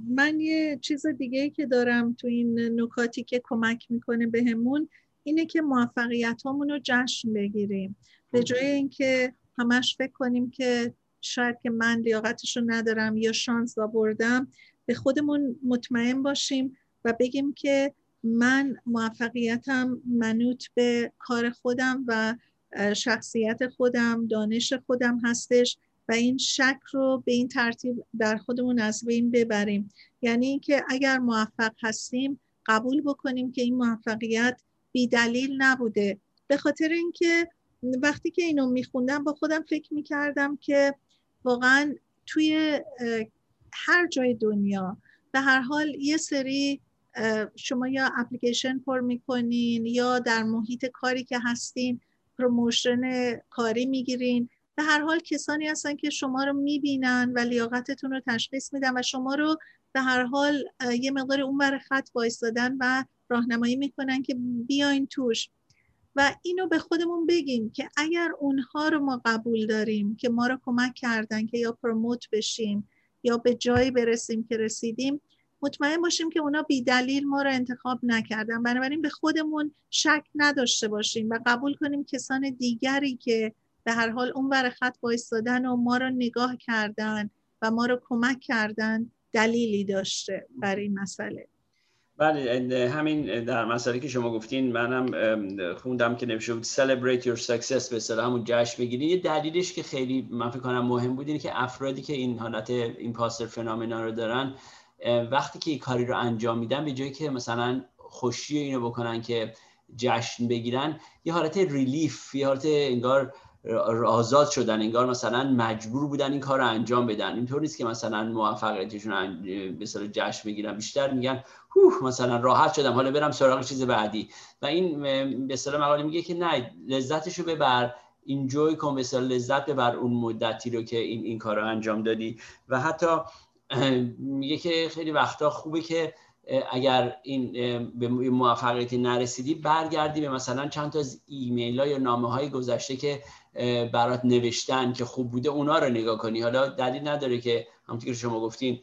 من یه چیز دیگه ای که دارم تو این نکاتی که کمک می‌کنه بهمون اینه که موفقیت رو جشن بگیریم. به جای اینکه همش فکر کنیم که شاید که من لیاقتش رو ندارم یا شانس آوردم به خودمون مطمئن باشیم و بگیم که من موفقیتم منوط به کار خودم و شخصیت خودم دانش خودم هستش و این شک رو به این ترتیب در خودمون از بین ببریم. یعنی اینکه اگر موفق هستیم قبول بکنیم که این موفقیت بی دلیل نبوده. به خاطر اینکه وقتی که اینو میخوندم با خودم فکر می‌کردم که واقعا توی هر جای دنیا به هر حال یه سری شما یا اپلیکیشن پر می‌کنین یا در محیط کاری که هستین promotion کاری می‌گیرین به هر حال کسانی هستن که شما رو می‌بینن و لیاقتتون رو تشخیص میدن و شما رو به هر حال یه مقدار اون بر خط وایستادن و راهنمایی می‌کنن که بیاین توش. و اینو به خودمون بگیم که اگر اونها رو ما قبول داریم که ما رو کمک کردن که یا promote بشیم یا به جایی برسیم که رسیدیم مطمئن باشیم که اونا بی دلیل ما رو انتخاب نکردن. بنابراین به خودمون شک نداشته باشیم و قبول کنیم کسان دیگری که به هر حال اون ور خط وایستادن و ما رو نگاه کردن و ما رو کمک کردن دلیلی داشته برای این مسئله. بله همین در مسئله که شما گفتین منم خوندم که نمیشه بود celebrate your success به اصطلاح همون جشن بگیرید یه دلیلش که خیلی من فکر کنم مهم بود اینه که افرادی که این حالت ایمپاستر فنومنا رو دارن وقتی که این کاری رو انجام میدن به جایی که مثلا خوشی اینو بکنن که جشن بگیرن یه حالت ریلیف یه حالت انگار آزاد شدن انگار مثلا مجبور بودن این کار رو انجام بدن. اینطور نیست که مثلا موفقیتشون به جشن بگیرن بیشتر میگن هوه مثلا راحت شدم حالا برم سراغ چیز بعدی. و این به اصطلاح مقاله میگه که نه لذتش رو ببر اینجوی کن به لذت ببر اون مدتی رو که این این کار رو انجام دادی. و حتی میگه که خیلی وقتا خوبه که اگر این به موفقیتی نرسیدی برگردی به مثلا چند تا از ایمیل ها یا نامه های گذشته که برات نوشتن که خوب بوده اونا رو نگاه کنی. حالا دلیل نداره که همونطور که شما گفتین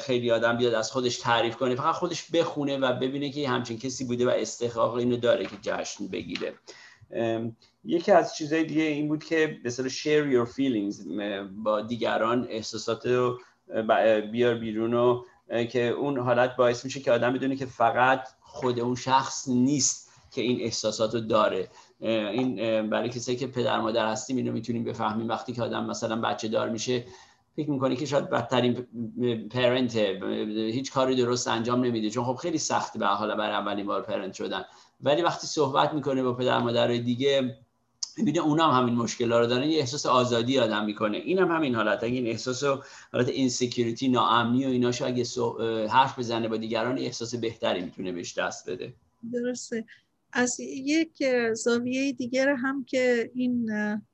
خیلی آدم بیاد از خودش تعریف کنه. فقط خودش بخونه و ببینه که همچین کسی بوده و استحقاق اینو داره که جشن بگیره. یکی از چیزهای دیگه این بود که به share your feelings با دیگران احساسات رو بیار بیرون و که اون حالت باعث میشه که آدم بدونه که فقط خود اون شخص نیست که این احساسات رو داره. این برای کسایی که پدر مادر هستیم اینو می‌تونیم بفهمیم. وقتی که آدم مثلا بچه دار میشه فکر می‌کنه که شاید بدترین پرنته هیچ کاری درست انجام نمیده. چون خب خیلی سخته به حالا برای اولین بار پرنت شدن. ولی وقتی صحبت می‌کنه با پدر مادر دیگه می‌بینه اونا هم همین مشکل رو دارن یه احساس آزادی آدم می‌کنه. این هم همین حالت. اگه این احساس حالت اینسکیوریتی ناامنی و ایناشو اگه حرف بزنه با دیگران احساس بهتری می‌تونه بهش دست بده. درسته. از یک زاویه دیگر هم که این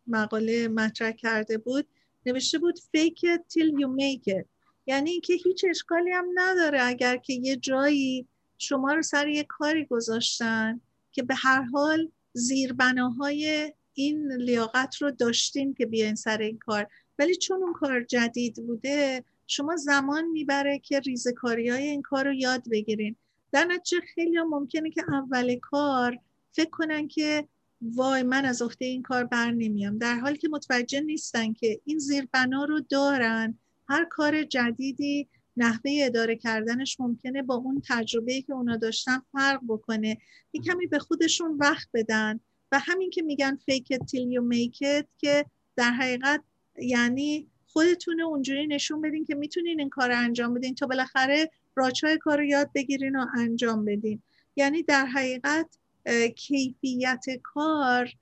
مقاله مطرح کرده بود نوشته بود fake it till you make it. یعنی اینکه هیچ اشکالی هم نداره اگر که یه جایی شما رو سر یه کاری گذاشتن که به هر حال زیربناهای این لیاقت رو داشتین که بیاین سر این کار. ولی چون اون کار جدید بوده شما زمان می‌بره که ریزکاری های این کار رو یاد بگیرین. در نتیجه خیلی ممکنه که اول کار فکر کنن که وای من از عهده این کار بر نمیام. در حالی که متوجه نیستن که این زیربنا رو دارن. هر کار جدیدی نحوه اداره کردنش ممکنه با اون تجربه که اونا داشتن فرق بکنه. یه کمی به خودشون وقت بدن. و همین که میگن fake it till you make it که در حقیقت یعنی خودتون اونجوری نشون بدین که می‌تونین این کار رو انجام بدین تا بالاخره راچای کار رو یاد بگیرین و انجام بدین. یعنی در حقیقت کیفیت کار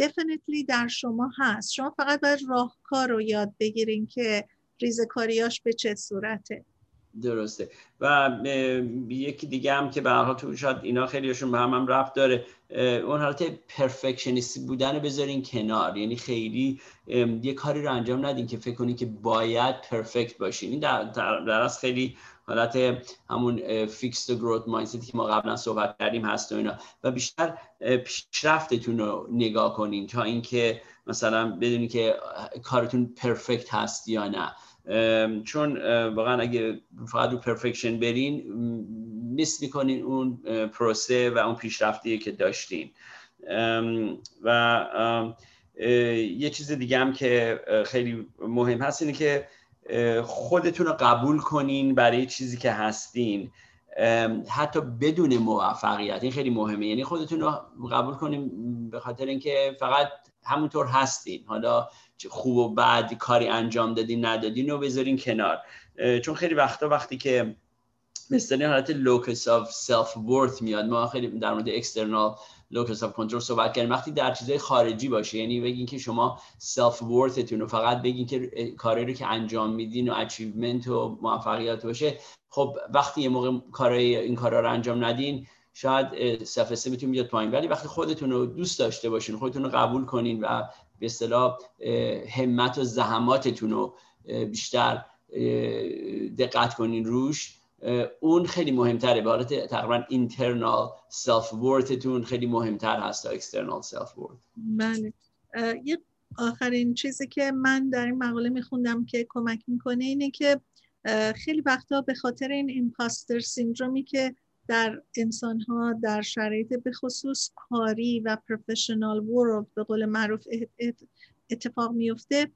definitely در شما هست. شما فقط باید راهکار رو یاد بگیرین که ریزکاریاش به چه صورته. درسته. و یکی دیگه هم که حال تو شاید اینا خیلیشون به هم, هم رفت داره اون حالت پرفکشنیستی بودن بذارین کنار. یعنی خیلی یه کاری رو انجام ندین که فکر کنین که باید پرفکت باشین. این در, در از خیلی حالت همون فیکس گروت مایندستی که ما قبلا صحبت کردیم هست و اینا. و بیشتر پیشرفتتون رو نگاه کنین تا اینکه مثلا بدونی که کارتون پرفکت هست یا نه. چون واقعا اگه فقط رو پرفکشن برین میس می‌کنین اون پروسه و اون پیشرفتی که داشتین. و یه چیز دیگه هم که خیلی مهم هست اینه که خودتون رو قبول کنین برای چیزی که هستین. حتی بدون موفقیت این خیلی مهمه. یعنی خودتون رو قبول کنین به خاطر اینکه فقط همونطور هستین. حالا خوب و بد کاری انجام دادین ندادین رو بذارین کنار. چون خیلی وقتا وقتی که مثل حالت locus of self-worth میاد ما خیلی در مورد external locus of control صحبت کردیم. وقتی در چیزهای خارجی باشه یعنی بگین که شما self-worth تون رو فقط بگین که کاری رو که انجام میدین و achievement و موفقیت باشه خب وقتی یه موقع کارای این کارا رو انجام ندین شاید self-esteem تون بیاد پایین. ولی وقتی خودتون رو دوست داشته باشین خودتون رو قبول کنین و به اصطلاح همت و زحماتتون رو بیشتر دقت کنین روش. اون خیلی مهمتره. به حالت تقریبا internal self-worth تون خیلی مهمتر هست تا external self-worth بله یه آخرین چیزی که من در این مقاله میخوندم که کمک می‌کنه اینه که خیلی وقتا به خاطر این imposter syndrome ی که در انسان ها در شرایط به خصوص کاری و professional world به قول معروف اتفاق میفته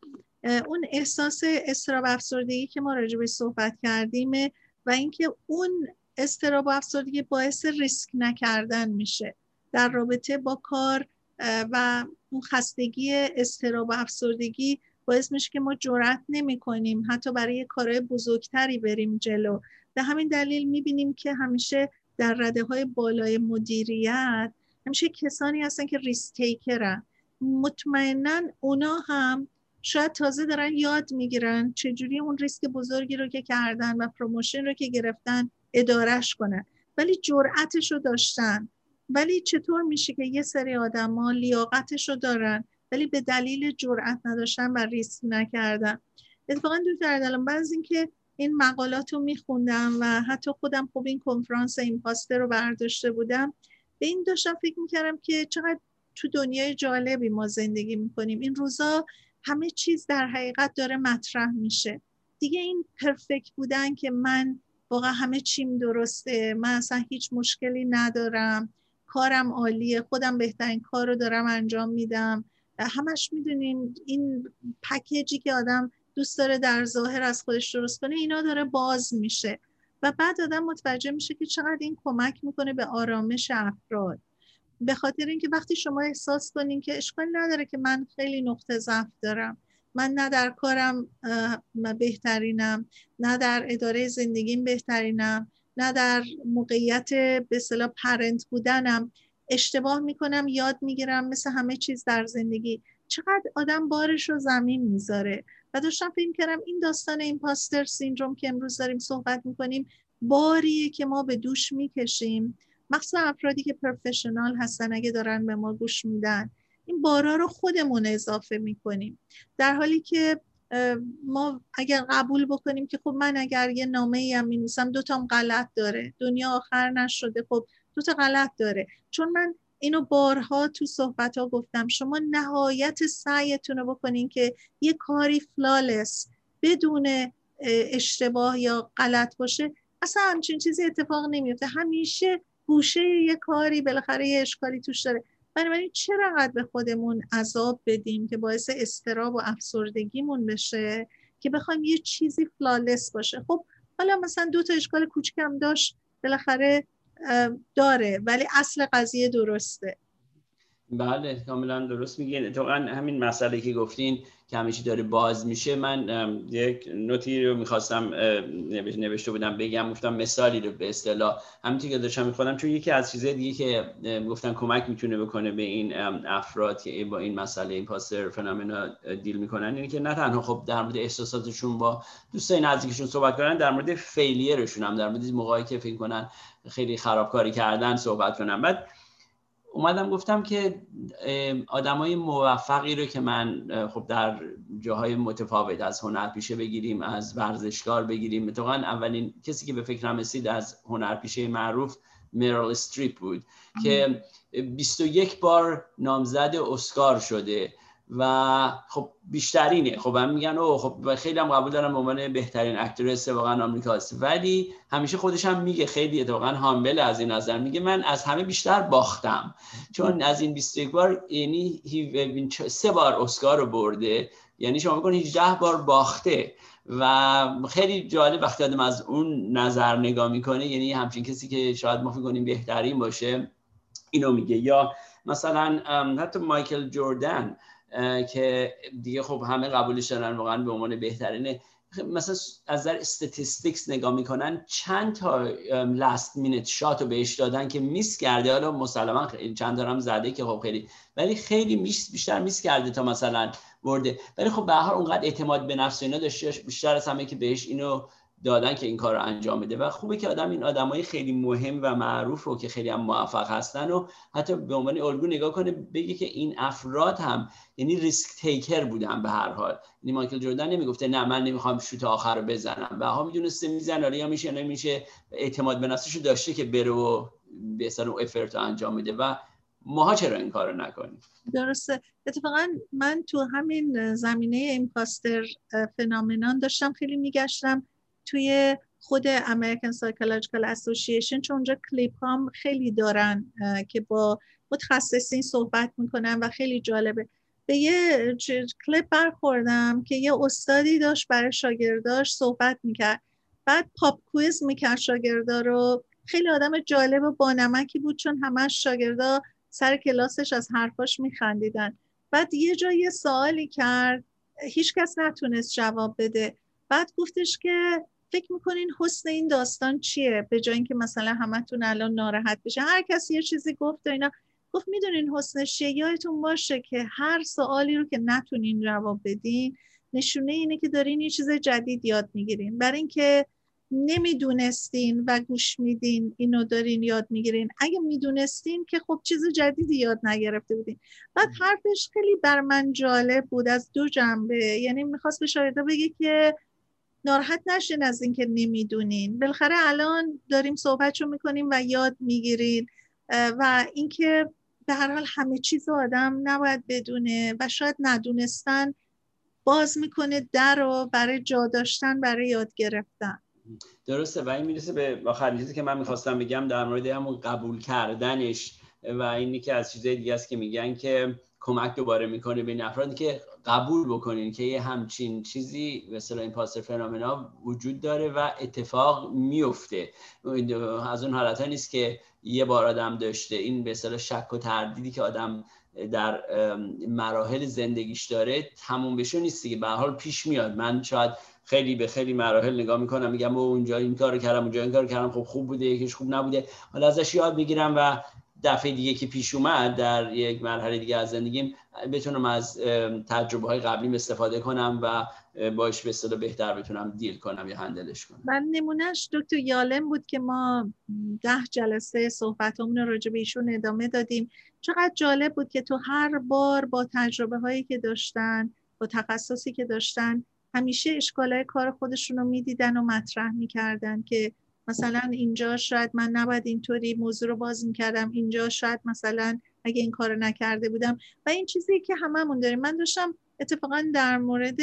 اون احساس استراب افسردگی که ما راجع به صحبت کردیم و اینکه اون استراب افسردگی باعث ریسک نکردن میشه در رابطه با کار و اون خستگی استراب افسردگی باعث میشه که ما جرأت نمی کنیم حتی برای کارهای بزرگتری بریم جلو. به همین دلیل می‌بینیم که همیشه در رده های بالای مدیریت همیشه کسانی هستن که risk taker ن مطمئنا اونا هم شاید تازه دارن یاد می‌گیرن چجوری اون ریسک بزرگی رو که کردن و promotion رو که گرفتن ادارش کنن. ولی جرأتش رو داشتن. ولی چطور میشه که یه سری آدما لیاقتش رو دارن ولی به دلیل جرأت نداشتن و ریسک نکردن؟ اتفاقا دو الان بعض اینکه این مقالات رو میخوندم و حتی خودم خوب این کنفرانس imposter رو برداشته بودم. به این داشتم فکر می‌کردم که چقدر تو دنیای جالبی ما زندگی می‌کنیم. این روزا همه چیز در حقیقت داره مطرح میشه. دیگه این پرفکت بودن که من واقعا همه چیم درسته من اصلا هیچ مشکلی ندارم کارم عالیه خودم بهترین کار رو دارم انجام میدم. همش می‌دونین این پکیجی که آدم دوست داره در ظاهر از خودش درست کنه اینا داره باز میشه. و بعد آدم متوجه میشه که چقدر این کمک می‌کنه به آرامش افراد. به خاطر اینکه وقتی شما احساس کنین که اشکال نداره که من خیلی نقطه ضعف دارم من نه در کارم بهترینم نه در اداره زندگیم بهترینم نه در موقعیت به صلاح پرنت بودنم اشتباه می‌کنم یاد می‌گیرم مثل همه چیز در زندگی. چقدر آدم بارش رو زمین می‌ذاره. و داشتم فکر کردم این داستان ایمپاستر سیندروم که امروز داریم صحبت می‌کنیم باریه که ما به دوش می‌کشیم. مخصوصا افرادی که پروفشنال هستن اگه دارن به ما گوش میدن این بارا رو خودمون اضافه می‌کنیم. در حالی که ما اگر قبول بکنیم که خب من اگر یه نامه ای هم می نویسم دو تام غلط داره. دنیا آخر نشده خب دو تا غلط داره. چون من اینو بارها تو صحبت ها گفتم. شما نهایت سعیتون رو بکنین که یه کاری فلالس بدون اشتباه یا غلط باشه اصلا همچین چیزی اتفاق نمیفته همیشه گوشه یه کاری بالاخره یه اشکالی توش داره. بنابراین چرا به خودمون عذاب بدیم که باعث استراب و افسردگیمون بشه که بخوایم یه چیزی فلالس باشه؟ خب حالا مثلا دو تا اشکال کوچکم داشت. بالاخره داره ولی اصل قضیه درسته. بله کاملا درست میگین. اتفاقا همین مسئله که گفتین که همیشه داره باز میشه من یک نوتی رو می‌خواستم نوشته بودم بگم گفتم مثالی رو به اصطلاح. همینطور که داشتم میخوادم چون یکی از چیزهای دیگه که گفتن کمک می‌تونه بکنه به این افراد که با این مسئله این پاستر فنومنا دیل می‌کنن اینه که نه تنها خب در مورد احساساتشون با دوستای نزدیکشون صحبت کنن در مورد فیلیرشون هم در مورد موقعی که فکر کنن خیلی خرابکاری کردن صحبت کنن. بعد اومدم گفتم که آدمای موفقی رو که من خب در جاهای متفاوت از هنرپیشه بگیریم از ورزشکار بگیریم. اتفاقا اولین کسی که به فکرم رسید از هنرپیشه معروف میرل استریپ بود که 21 بار نامزد اسکار شده. و خب بیشترینه خب هم میگن او خب خیلی هم قبول دارم به عنوان بهترین اکترس واقعا آمریکاست ولی همیشه خودش هم میگه خیلی اتفاقا هامبل از این نظر میگه من از همه بیشتر باختم. چون از این 21 بار یعنی سه بار اسکار رو برده یعنی شما بکن 18 بار باخته. و خیلی جالب وقتی آدم از اون نظر نگاه می‌کنه یعنی همچین کسی که شاید ما فکر کنیم بهترین باشه اینو میگه. یا مثلا حتی مایکل جوردن که دیگه خب همه قبولش دارن واقعا به عنوان بهترینه. مثلا از در استاتیستیکس نگاه می‌کنن چند تا last minute shot بهش دادن که miss کرده. حالا مسلما چند دارم زده که خب خیلی ولی خیلی miss بیشتر miss کرده تا مثلا برده. ولی خب به هر اونقدر اعتماد به نفس اینا داشته بیشتر از همه که بهش اینو دادن که این کار رو انجام بده. و خوبه که آدم این آدمای خیلی مهم و معروف رو که خیلی هم موفق هستن و حتی به عنوان الگو نگاه کنه بگه که این افراد هم یعنی risk taker بودن به هر حال. یعنی مایکل جردن نمی‌گفته نه من نمی‌خوام شوت آخر رو بزنم. و ها می‌دونسته می‌زنه. یا میشه نمیشه. اعتماد به نفسش داشته که بره و به اصلا افرت انجام میده و ماها چرا این کارو نکنیم؟ درسته. اتفاقا من تو همین زمینه امپاستر فنامنان داشتم خیلی میگشتم. توی خود American Psychological Association چون اونجا کلیپ هم خیلی دارن که با متخصصین صحبت می‌کنن و خیلی جالبه. به یه کلیپ برخوردم که یه استادی داشت برای شاگرداش صحبت می‌کرد. بعد پاپ کویز می‌کرد شاگردا رو. خیلی آدم جالب و بانمکی بود چون همش شاگردا سر کلاسش از حرفاش میخندیدن. بعد یه جا یه سوالی کرد. هیچکس نتونست جواب بده. بعد گفتش که فکر می‌کنین حسن این داستان چیه؟ به جای اینکه مثلا همتون الان ناراحت بشه هر کسی یه چیزی گفت و اینا گفت می‌دونین حسنش چیه یادتون باشه که هر سوالی رو که نتونین جواب بدین نشونه اینه که دارین یه چیز جدید یاد می‌گیرین. برای اینکه نمی‌دونستین و گوش میدین اینو دارین یاد می‌گیرین. اگه می‌دونستین که خب چیز جدیدی یاد نگرفته بودین. بعد حرفش خیلی بر من جالب بود از دو جنبه. یعنی می‌خواست به شاهده بگه که ناراحت نشین از اینکه نمی‌دونین. بالاخره الان داریم صحبتشو می‌کنیم و یاد می‌گیرین. و اینکه به هر حال همه چیز آدم نباید بدونه و شاید ندونستن باز می‌کنه در رو برای جا داشتن برای یاد گرفتن. درسته. و این می‌رسه به آخرین چیزی که من می‌خواستم بگم در مورد همون قبول کردنش و اینی که از چیزای دیگه است که میگن که کمک دوباره می‌کنه به این افرادی که قبول بکنین که یه همچین چیزی مثلا این پاستر فرامنا وجود داره و اتفاق میفته. از اون حالت نیست که یه بار آدم داشته. این به شک و تردیدی که آدم در مراحل زندگیش داره تموم بشه نیست دیگه. به حال پیش میاد. من شاید خیلی به خیلی مراحل نگاه می‌کنم میگم او اونجا این کار کردم اونجا این کار کردم. خب خوب بوده یکیش خوب نبوده. حالا ازش یاد می‌گیرم و دفعه دیگه که پیش اومد در یک مرحله دیگه از زندگیم بتونم از تجربه های قبلیم استفاده کنم و باش به اصطلاح بهتر بتونم دیل کنم یا هندلش کنم. من نمونهش دکتر یالم بود که ما ده جلسه صحبتمون رو راجع به ایشون ادامه دادیم. چقدر جالب بود که تو هر بار با تجربه هایی که داشتن با تخصصی که داشتن همیشه اشکالای کار خودشون رو می‌دیدن و مطرح می‌کردن که مثلا اینجا شاید من نباید اینطوری موضوع رو باز می‌کردم. اینجا شاید مثلا اگه این کار نکرده بودم. و این چیزی که هممون داریم. من داشتم اتفاقا در مورد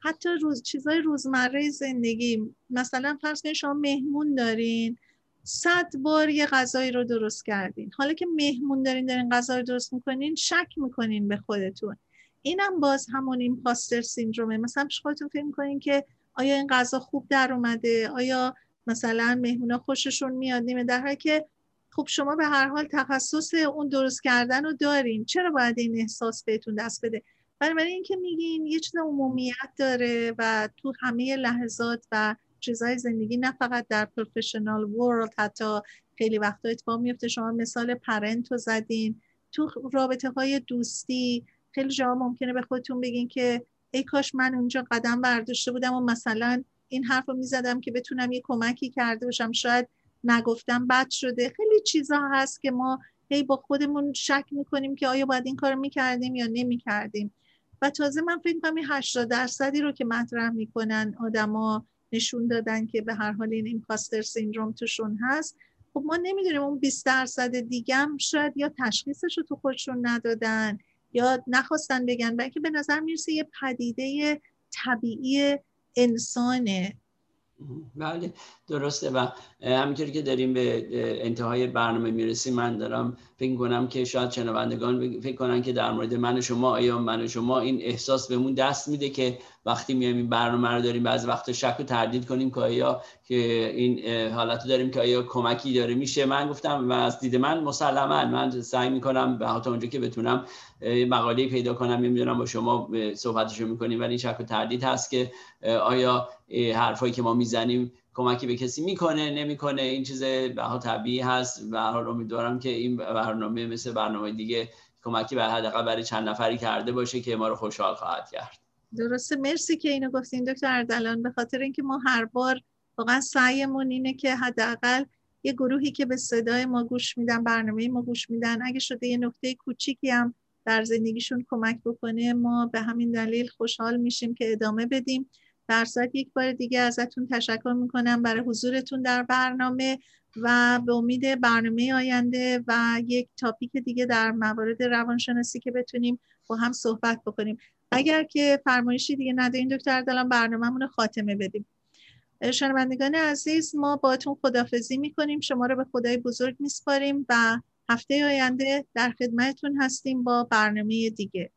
حتی روز چیزای روزمره زندگی مثلا فرض کنید شما مهمون دارین صد بار یه غذایی رو درست کردین. حالا که مهمون دارین دارین غذا رو درست می‌کنین شک می‌کنین به خودتون. اینم باز همون این پاستر سیندرومه مثلا خودتون فکر می‌کنین که آیا این غذا خوب در اومده؟ آیا مثلا مهمونا خوششون میاد نیمه در حالی که خب شما به هر حال تخصص اون درست کردن رو دارین. چرا باید این احساس بهتون دست بده؟ برای اینکه میگین یه چیز عمومیت داره و تو همه لحظات و چیزهای زندگی نه فقط در پروفشنال ورلد حتی خیلی وقتا اتفاق میفته. شما مثال پرنت رو زدین. تو رابطه های دوستی خیلی جا ممکنه به خودتون بگین که ای کاش من اونجا قدم برداشته بودم و مثلا این حرف رو می‌زدم که بتونم یه کمکی کرده باشم. شاید نگفتم بد شده. خیلی چیزها هست که ما هی با خودمون شک می‌کنیم که آیا باید این کار می‌کردیم یا نمی‌کردیم. و تازه من فکر کنم این 80 درصدی رو که مطرح می‌کنن آدما نشون دادن که به هر حال این ایمپاستر سیندروم توشون هست. خب ما نمی‌دونیم اون 20 درصد دیگه هم شاید یا تشخیصش رو تو خودشون ندادن یا نخواستن بگن بلکه به نظر می‌رسه یه پدیده طبیعی انسانه. بله درسته. و همینطوری که داریم به انتهای برنامه می‌رسیم من دارم فکر کنم که شاید شنوندگان فکر کنن که در مورد من و شما آیا من و شما این احساس بهمون دست میده که وقتی میایم این برنامه رو داریم بعضی وقت شک و تردید کنیم که آیا که این حالت داریم که آیا کمکی داره. میشه. من گفتم و از دید من مسلما. من سعی می‌کنم به حتی اونجا که بتونم مقاله پیدا کنم. نمی‌دونم با شما صحبتشو می‌کنیم ولی شک و تردید هست که آیا حرفایی که ما می‌زنیم کمکی به کسی می‌کنه نمی‌کنه. این چیز به طبیعی هست و حال امیدوارم که این برنامه مثل برنامه دیگه کمکی به حداقل برای چند نفری کرده باشه که ما رو خوشحال خواهد کرد. درسته. مرسی که اینو گفتین دکتر اردلان. به خاطر اینکه ما هر بار واقعا سعیمون اینه که حداقل یه گروهی که به صدای ما گوش میدن برنامه ما گوش میدن اگه شده یه نکته کوچیکی هم در زندگیشون کمک بکنه ما به همین دلیل خوشحال میشیم که ادامه بدیم. در یک بار دیگه ازتون تشکر می‌کنم. برای حضورتون در برنامه. و به امید برنامه آینده و یک تاپیک دیگه در موارد روانشناسی که بتونیم با هم صحبت بکنیم. اگر که فرمایشی دیگه ندارین دکتر دلم برنامهمون رو خاتمه بدیم. شنوندگان عزیز ما باتون خدافزی می‌کنیم. شما رو به خدای بزرگ میسپاریم و هفته آینده در خدمتتون هستیم با برنامه دیگه.